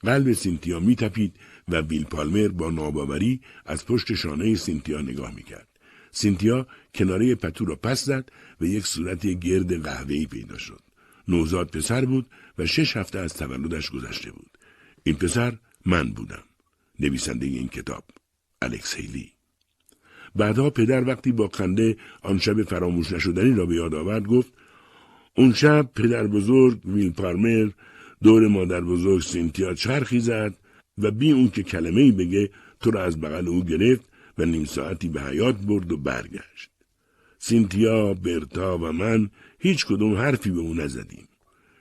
قلب سینتیا میتپید و ویل پالمر با ناباوری از پشت شانه سینتیا نگاه می‌کرد. سینتیا کناره پتو را پس زد و یک صورت گرد قهوه‌ای پیدا شد. نوزاد پسر بود و شش هفته از تولدش گذشته بود. این پسر من بودم. نویسنده این کتاب الکس هیلی بعدها پدر وقتی با خنده آن شب فراموش نشدنی را به یاد آورد گفت اون شب پدر بزرگ ویل پارمر دور مادر بزرگ سینتیا چرخی زد و بی اون که کلمه ای بگه تو را از بغل او گرفت و نیم ساعتی به حیات برد و برگشت. سینتیا، برتا و من هیچ کدوم حرفی به او نزدیم.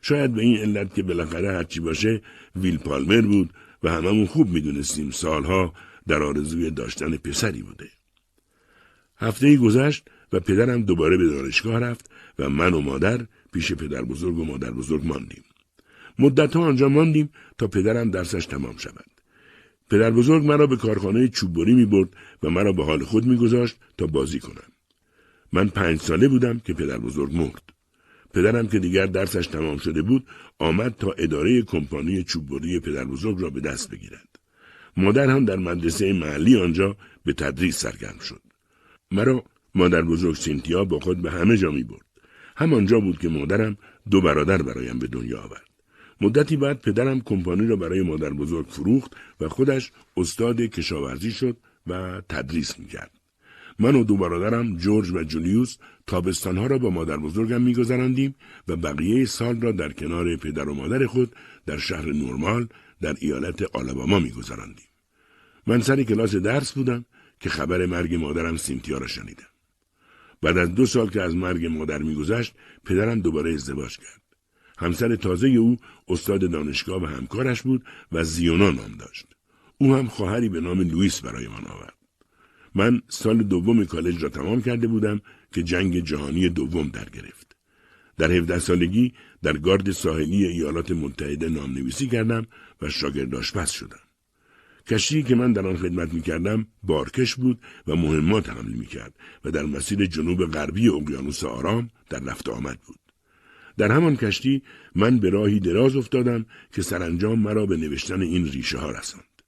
شاید به این علت که بالاخره هرچی باشه ویل پالمر بود و هممون خوب می‌دونستیم سالها در آرزوی داشتن پسری بوده. هفته گذشت و پدرم دوباره به دانشگاه رفت و من و مادر پیش پدر بزرگ و مادر بزرگ ماندیم. مدت ها آنجا ماندیم تا پدرم درسش تمام شود. پدر بزرگ مرا به کارخانه چوببری می برد و مرا به حال خود می گذاشت تا بازی کنم. من پنج ساله بودم که پدر بزرگ مرد. پدرم که دیگر درسش تمام شده بود آمد تا اداره کمپانی چوببری پدر بزرگ را به دست بگیرد. مادر هم در مدرسه محلی آنجا به تدریس سرگرم شد. مرا مادر بزرگ سینتیا با خود به همه جا می برد. همانجا بود که مادرم دو برادر برایم به دنیا آورد. مدتی بعد پدرم کمپانی را برای مادر بزرگ فروخت و خودش استاد کشاورزی شد و تدریس می‌کرد. من و دو برادرم جورج و جولیوس تابستانها را با مادر بزرگم میگذراندیم و بقیه سال را در کنار پدر و مادر خود در شهر نورمال در ایالت آلاباما میگذراندیم. من سر کلاس درس بودم که خبر مرگ مادرم سینتیا را شنیدم. بعد از دو سال که از مرگ مادر میگذشت پدرم دوباره ازدواج کرد. همسر تازه او استاد دانشگاه و همکارش بود و زیونا نام داشت. او هم خواهری به نام لوئیس برای من آورد. من سال دوم کالج را تمام کرده بودم که جنگ جهانی دوم در گرفت. در 17 سالگی در گارد ساحلی ایالات متحده نام نویسی کردم و شاگرد آشپز شدم. کشتی که من در آن خدمت می کردم بارکش بود و مهمات حمل می کرد و در مسیر جنوب غربی اقیانوس آرام در رفت آمد بود. در همان کشتی من به راهی دراز افتادم که سرانجام مرا به نوشتن این ریشه ها رساند.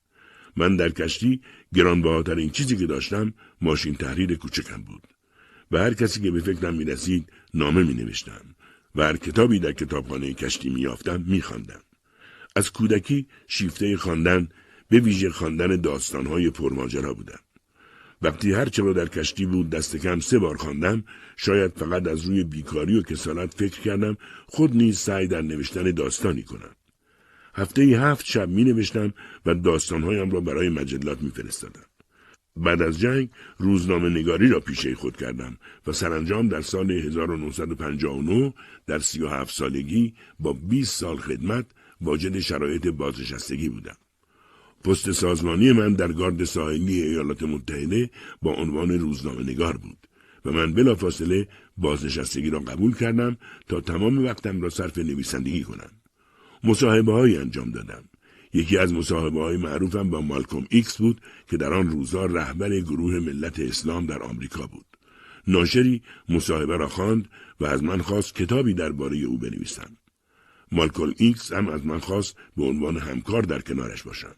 من در کشتی گرانبهاترین چیزی که داشتم ماشین تحریر کوچکم بود. و هر کسی که به فکرم می رسید نامه می نوشتم و هر کتابی در کتابخانه کشتی می یافتم می خواندم. از کودکی شیفته خواندن به ویژه خواندن داستانهای پرماجرا بودم. وقتی هر چه در کشتی بود دست کم سه بار خواندم شاید فقط از روی بیکاری و کسالت فکر کردم خود نیز سعی در نوشتن داستانی کنم هفته هفت شب می نوشتم و داستانهایم را برای مجلات می فرستادم. بعد از جنگ روزنامه نگاری را پیشه خود کردم و سرانجام در سال 1959 در 37 سالگی با 20 سال خدمت واجد شرایط بازنشستگی بودم. پست سازمانی من در گارد ساحلی ایالات متحده با عنوان روزنامه نگار بود و من بلافاصله بازنشستگی را قبول کردم تا تمام وقتم را صرف نویسندگی کنم. مصاحبه های انجام دادم. یکی از مصاحبه های معروفم با مالکوم ایکس بود که در آن روزها رهبر گروه ملت اسلام در آمریکا بود. ناشری مصاحبه را خواند و از من خواست کتابی درباره او بنویسم. مالکوم ایکس هم از من خواست به عنوان همکار در کنارش باشم.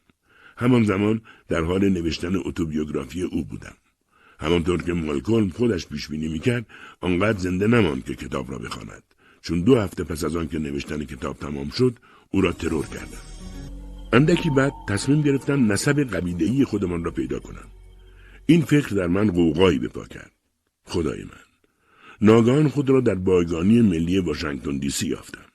همان زمان در حال نوشتن اتوبیوگرافی او بودم. همانطور که مالکلم خودش پیش بینی می‌کرد آنقدر زنده نماند که کتاب را بخواند چون دو هفته پس از آن که نوشتن کتاب تمام شد او را ترور کردم اندکی بعد تصمیم گرفتم نسب قبیلهای خودمان را پیدا کنم این فکر در من قوقایی بپا کرد. خدای من ناگهان خود را در بایگانی ملی واشنگتن دی سی یافتم.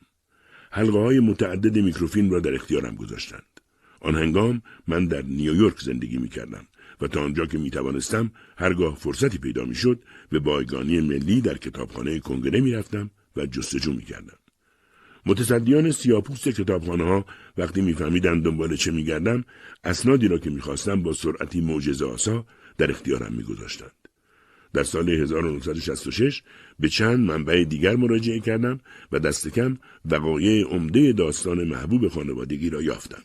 حلقه های متعدد میکروفیلم را در اختیارم گذاشتند. آن هنگام من در نیویورک زندگی می کردم و تا آنجا که می توانستم هرگاه فرصتی پیدا می شد به بایگانی ملی در کتابخانه کنگره می رفتم و جستجو می کردم. متصدیان سیاپوست کتابخانه ها وقتی میفهمیدند دنبال چه میگردم اسنادی را که می‌خواستم با سرعتی معجزه آسا در اختیارم میگذاشتند در سال 1966 به چند منبع دیگر مراجعه کردم و دست کم وقایع عمده داستان محبوب خانوادگی را یافتم.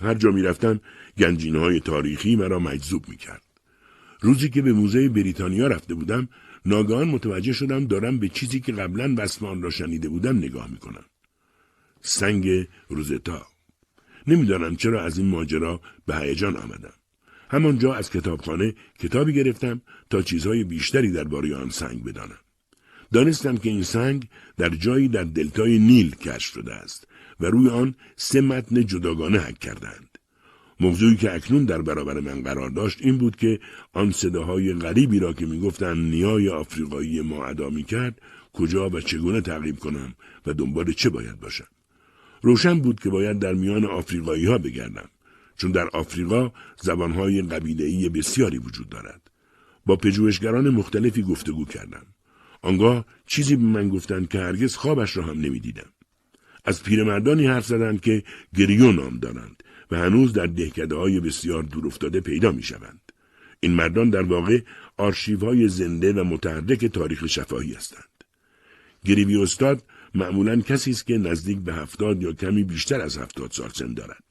هر جا می رفتم های تاریخی مرا مجذوب می کرد. روزی که به موزه بریتانیا رفته بودم ناگهان متوجه شدم دارم به چیزی که قبلا بسمان را شنیده بودم نگاه می کنم. سنگ روزتا نمی‌دانم چرا از این ماجرا به هیجان آمدم. همانجا از کتابخانه کتابی گرفتم تا چیزهای بیشتری درباره آن سنگ بدانم. دانستم که این سنگ در جایی در دلتای نیل کشف شده است و روی آن سه متن جداگانه حک کردند. موضوعی که اکنون در برابر من قرار داشت این بود که آن صداهای غریبی را که می‌گفتند نیای آفریقایی ما ادا کرد کجا و چگونه تعقیب کنم و دنبال چه باید باشم. روشن بود که باید در میان آفریقایی ها بگردم. چون در آفریقا زبانهای قبیله‌ای بسیاری وجود دارد. با پژوهشگران مختلفی گفتگو کردم. آنگاه چیزی به من گفتند که هرگز خوابش را هم نمی‌دیدم. از پیرمردانی حرف زدند که گریو نام دارند و هنوز در دهکده های بسیار دورافتاده پیدا می شوند. این مردان در واقع آرشیوهای زنده و متحرک تاریخ شفاهی هستند. گریوی استاد معمولا کسی است که نزدیک به هفتاد یا کمی بیشتر از هفتاد سال سن دارد.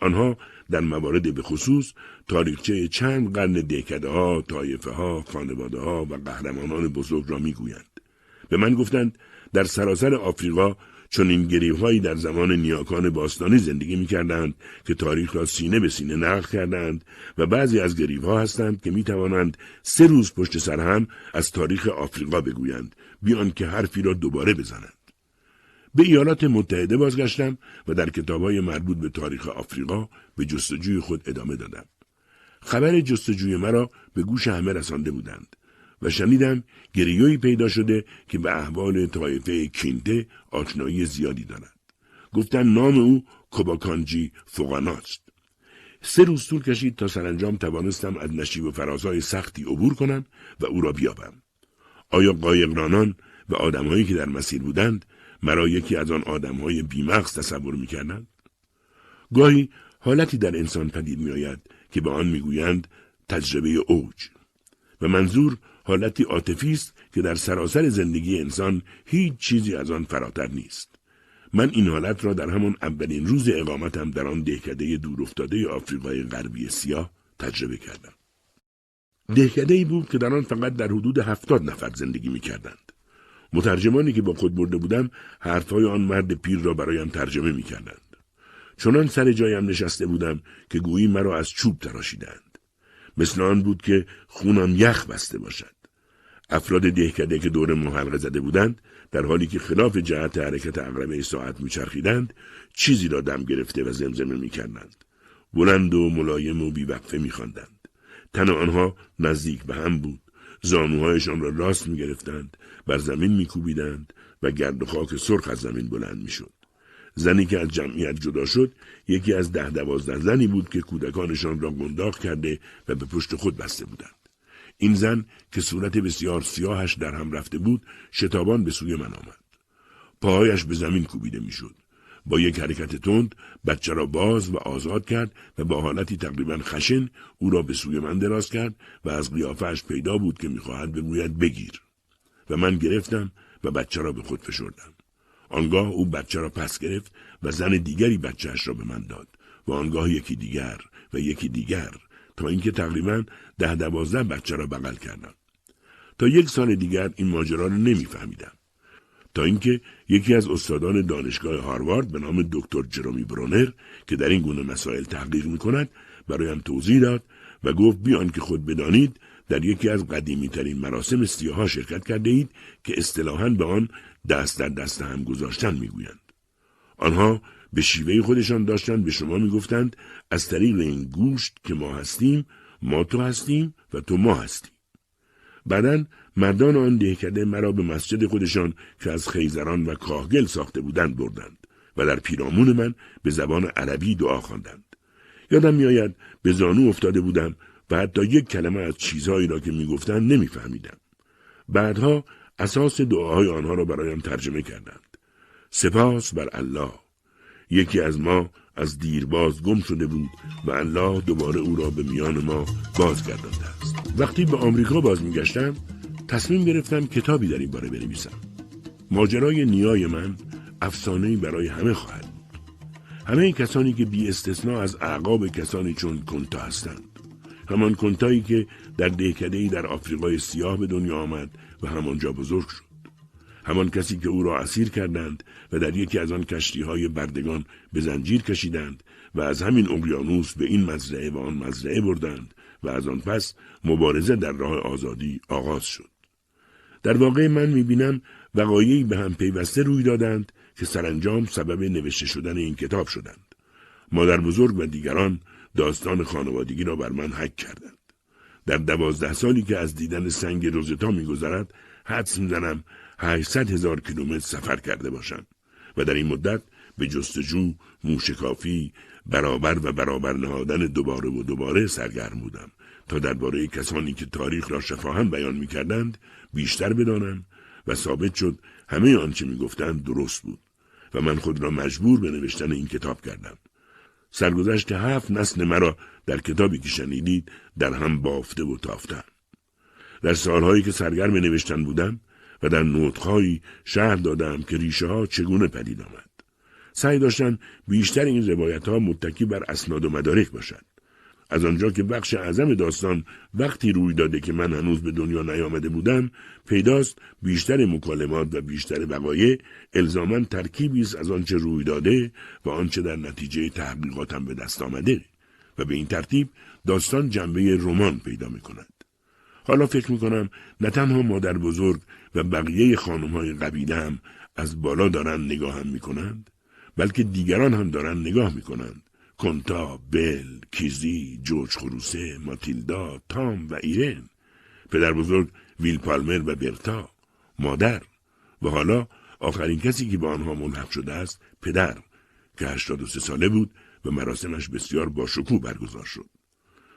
آنها در موارد به خصوص تاریخچه چند قرن دهکده ها، طایفه ها، خانواده ها و قهرمانان بزرگ را می‌گویند. به من گفتند در سراسر آفریقا چون این گریوهایی در زمان نیاکان باستانی زندگی می کردند که تاریخ را سینه به سینه نقل کردند و بعضی از گریوها هستند که می توانند سه روز پشت سر هم از تاریخ آفریقا بگویند بیان که حرفی را دوباره بزنند. به ایالات متحده بازگشتم و در کتابهای مربوط به تاریخ آفریقا به جستجوی خود ادامه دادم. خبر جستجوی مرا به گوش همه رسانده بودند و شنیدم گریوی پیدا شده که به احوال طایفه کینته آشنایی زیادی دارد. گفتن نام او کوباکانجی فوقاناست. سه روز طول کشید تا سرانجام توانستم از نشیب و فرازهای سختی عبور کنم و او را بیابم. آیا قایقرانان و آدمهایی که در مسیر بودند مرا یکی از آن آدمهای بیمغز تصور می‌کردند گاهی حالتی در انسان پدید میآید که به آن می‌گویند تجربه اوج و منظور حالتی عاطفی است که در سراسر زندگی انسان هیچ چیزی از آن فراتر نیست من این حالت را در همان اولین روز اقامتم در آن دهکده دورافتاده آفریقای غربی سیاه تجربه کردم دهکده ای بود که در آن فقط در حدود هفتاد نفر زندگی می مترجمانی که با خود برده بودم حرفهای آن مرد پیر را برایم ترجمه می کردند. چنان سر جایم نشسته بودم که گویی مرا از چوب تراشیدند. مثل آن بود که خونم یخ بسته باشد. افراد دهکده که دور ما زده بودند در حالی که خلاف جهت حرکت اقربه ساعت میچرخیدند چیزی را دم گرفته و زمزمه می‌کردند. بلند و ملایم و بیوقفه میخواندند. تن آنها نزدیک به هم بود. زانوهایشان را راست می‌گرفتند بر زمین میکوبیدند و گرد و خاک سرخ از زمین بلند می‌شد. زنی که از جمعیت جدا شد یکی از ده دوازده زنی بود که کودکانشان را گنداق کرده و به پشت خود بسته بودند. این زن که صورت بسیار سیاهش در هم رفته بود شتابان به سوی من آمد. پاهایش به زمین کوبیده می‌شد. با یک حرکت تند بچه را باز و آزاد کرد و با حالتی تقریبا خشن او را به سوی من دراز کرد و از قیافهش پیدا بود که می‌خواهد بگوید بگیر. و من گرفتم و بچه را به خود فشردم. آنگاه او بچه را پس گرفت و زن دیگری بچهش را به من داد و آنگاه یکی دیگر و یکی دیگر تا اینکه تقریبا ده دوازده بچه را بغل کردم تا یک سال دیگر این ماجرا را نمیفهمیدم تا اینکه یکی از استادان دانشگاه هاروارد به نام دکتر جرومی برونر که در این گونه مسائل تحقیق می کند برایم توضیح داد و گفت بیان که خود بدانید در یکی از قدیمی ترین مراسم سیاها شرکت کرده اید که اصطلاحا به آن دست در دست هم گذاشتن می‌گویند. آنها به شیوه خودشان داشتند به شما می‌گفتند از طریق این گوشت که ما هستیم ما تو هستیم و تو ما هستیم. بعدا مردان آن دهکده مرا به مسجد خودشان که از خیزران و کاهگل ساخته بودند بردند و در پیرامون من به زبان عربی دعا خواندند. یادم میآید به زانو افتاده بودم و حتی یک کلمه از چیزهایی را که می‌گفتند نمیفهمیدم. بعدها اساس دعاهای آنها را برایم ترجمه کردند. سپاس بر الله یکی از ما از دیرباز گم شده بود و الله دوباره او را به میان ما بازگردانده است. وقتی به آمریکا باز میگشتم تصمیم گرفتم کتابی در این باره بنویسم. ماجرای نیای من افسانه‌ای برای همه خواهد بود. همه کسانی که بی استثناء از اعقاب کسانی چون کنتا هستند. همان کنتایی که در دهکده‌ای در آفریقای سیاه به دنیا آمد و همانجا بزرگ شد. همان کسی که او را اسیر کردند و در یکی از آن کشتی های بردگان به زنجیر کشیدند و از همین اقیانوس به این مزرعه و آن مزرعه بردند و از آن پس مبارزه در راه آزادی آغاز شد. در واقع من می‌بینم وقایعی به هم پیوسته روی دادند که سرانجام سبب نوشته شدن این کتاب شدند. مادر بزرگ و دیگران داستان خانوادگی را بر من حک کردند. در دوازده سالی که از دیدن سنگ روزتا میگذرد حدس می‌زنم 800 هزار کیلومتر سفر کرده باشم و در این مدت به جستجو، موشکافی، برابر و برابر نهادن دوباره و دوباره سرگرم بودم تا درباره کسانی که تاریخ را شفاهم بیان می کردند بیشتر بدانم و ثابت شد همه آنچه می گفتند درست بود و من خود را مجبور به نوشتن این کتاب کردم. سرگذشت هفت نسل مرا در کتابی که شنیدید در هم بافته و تافتم. در سالهایی که سرگرم نوشتن بودم و در نوتخایی شهر دادم که ریشه ها چگونه پدید آمد. سعی داشتن بیشتر این روایت ها متکی بر اسناد و مدارک باشد. از آنجا که بخش اعظم داستان وقتی روی داده که من هنوز به دنیا نیامده بودم پیداست بیشتر مکالمات و بیشتر وقایع الزاما ترکیبی است از آنچه روی داده و آنچه در نتیجه تحقیقاتم به دست آمده و به این ترتیب داستان جنبه رمان پیدا می کند. حالا فکر می کنم نه تنها مادر بزرگ و بقیه خانم های قبیله هم از بالا دارن نگاه هم می کنند بلکه دیگران هم دارن نگاه می کنند. کنتا، بل، کیزی، جورج خروسه، ماتیلدا، تام و ایرن پدر بزرگ ویل پالمر و برتا مادر و حالا آخرین کسی که به آنها ملحق شده است پدر که 83 ساله بود و مراسمش بسیار باشکوه برگزار شد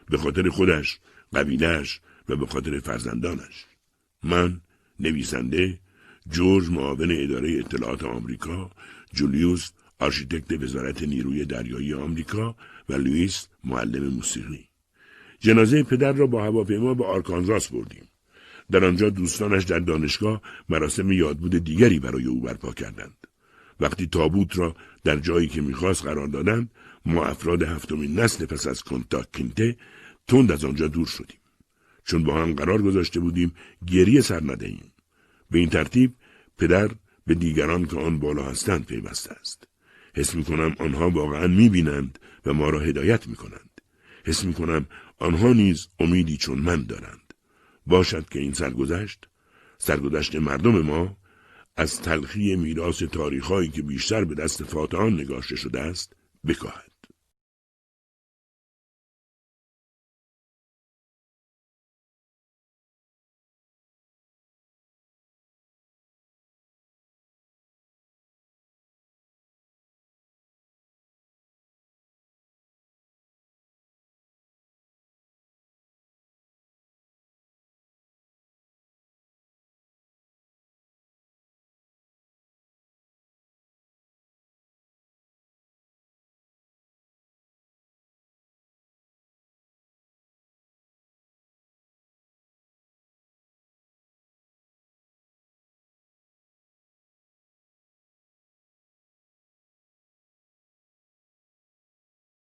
به خاطر خودش قبیلش و به خاطر فرزندانش من نویسنده جورج معاون اداره اطلاعات آمریکا جولیوس آرشیتکت وزارت نیروی دریایی آمریکا و لوئیس معلم موسیقی. جنازه پدر را با هواپیما به آرکانزاس بردیم. در آنجا دوستانش در دانشگاه مراسم یادبود دیگری برای او برپا کردند. وقتی تابوت را در جایی که می‌خواست قرار دادند ما افراد هفتمین نسل پس از کنتاک کینته تند از آنجا دور شدیم. چون با هم قرار گذاشته بودیم گریه سر ندهیم به این ترتیب پدر به دیگران که آن بالا هستند پیوسته است حس می کنم آنها واقعا می بینند و ما را هدایت می کنند. حس می کنم آنها نیز امیدی چون من دارند. باشد که این سرگذشت سرگذشت مردم ما از تلخی میراث تاریخهایی که بیشتر به دست فاتحان نگاشته شده است بکاهد.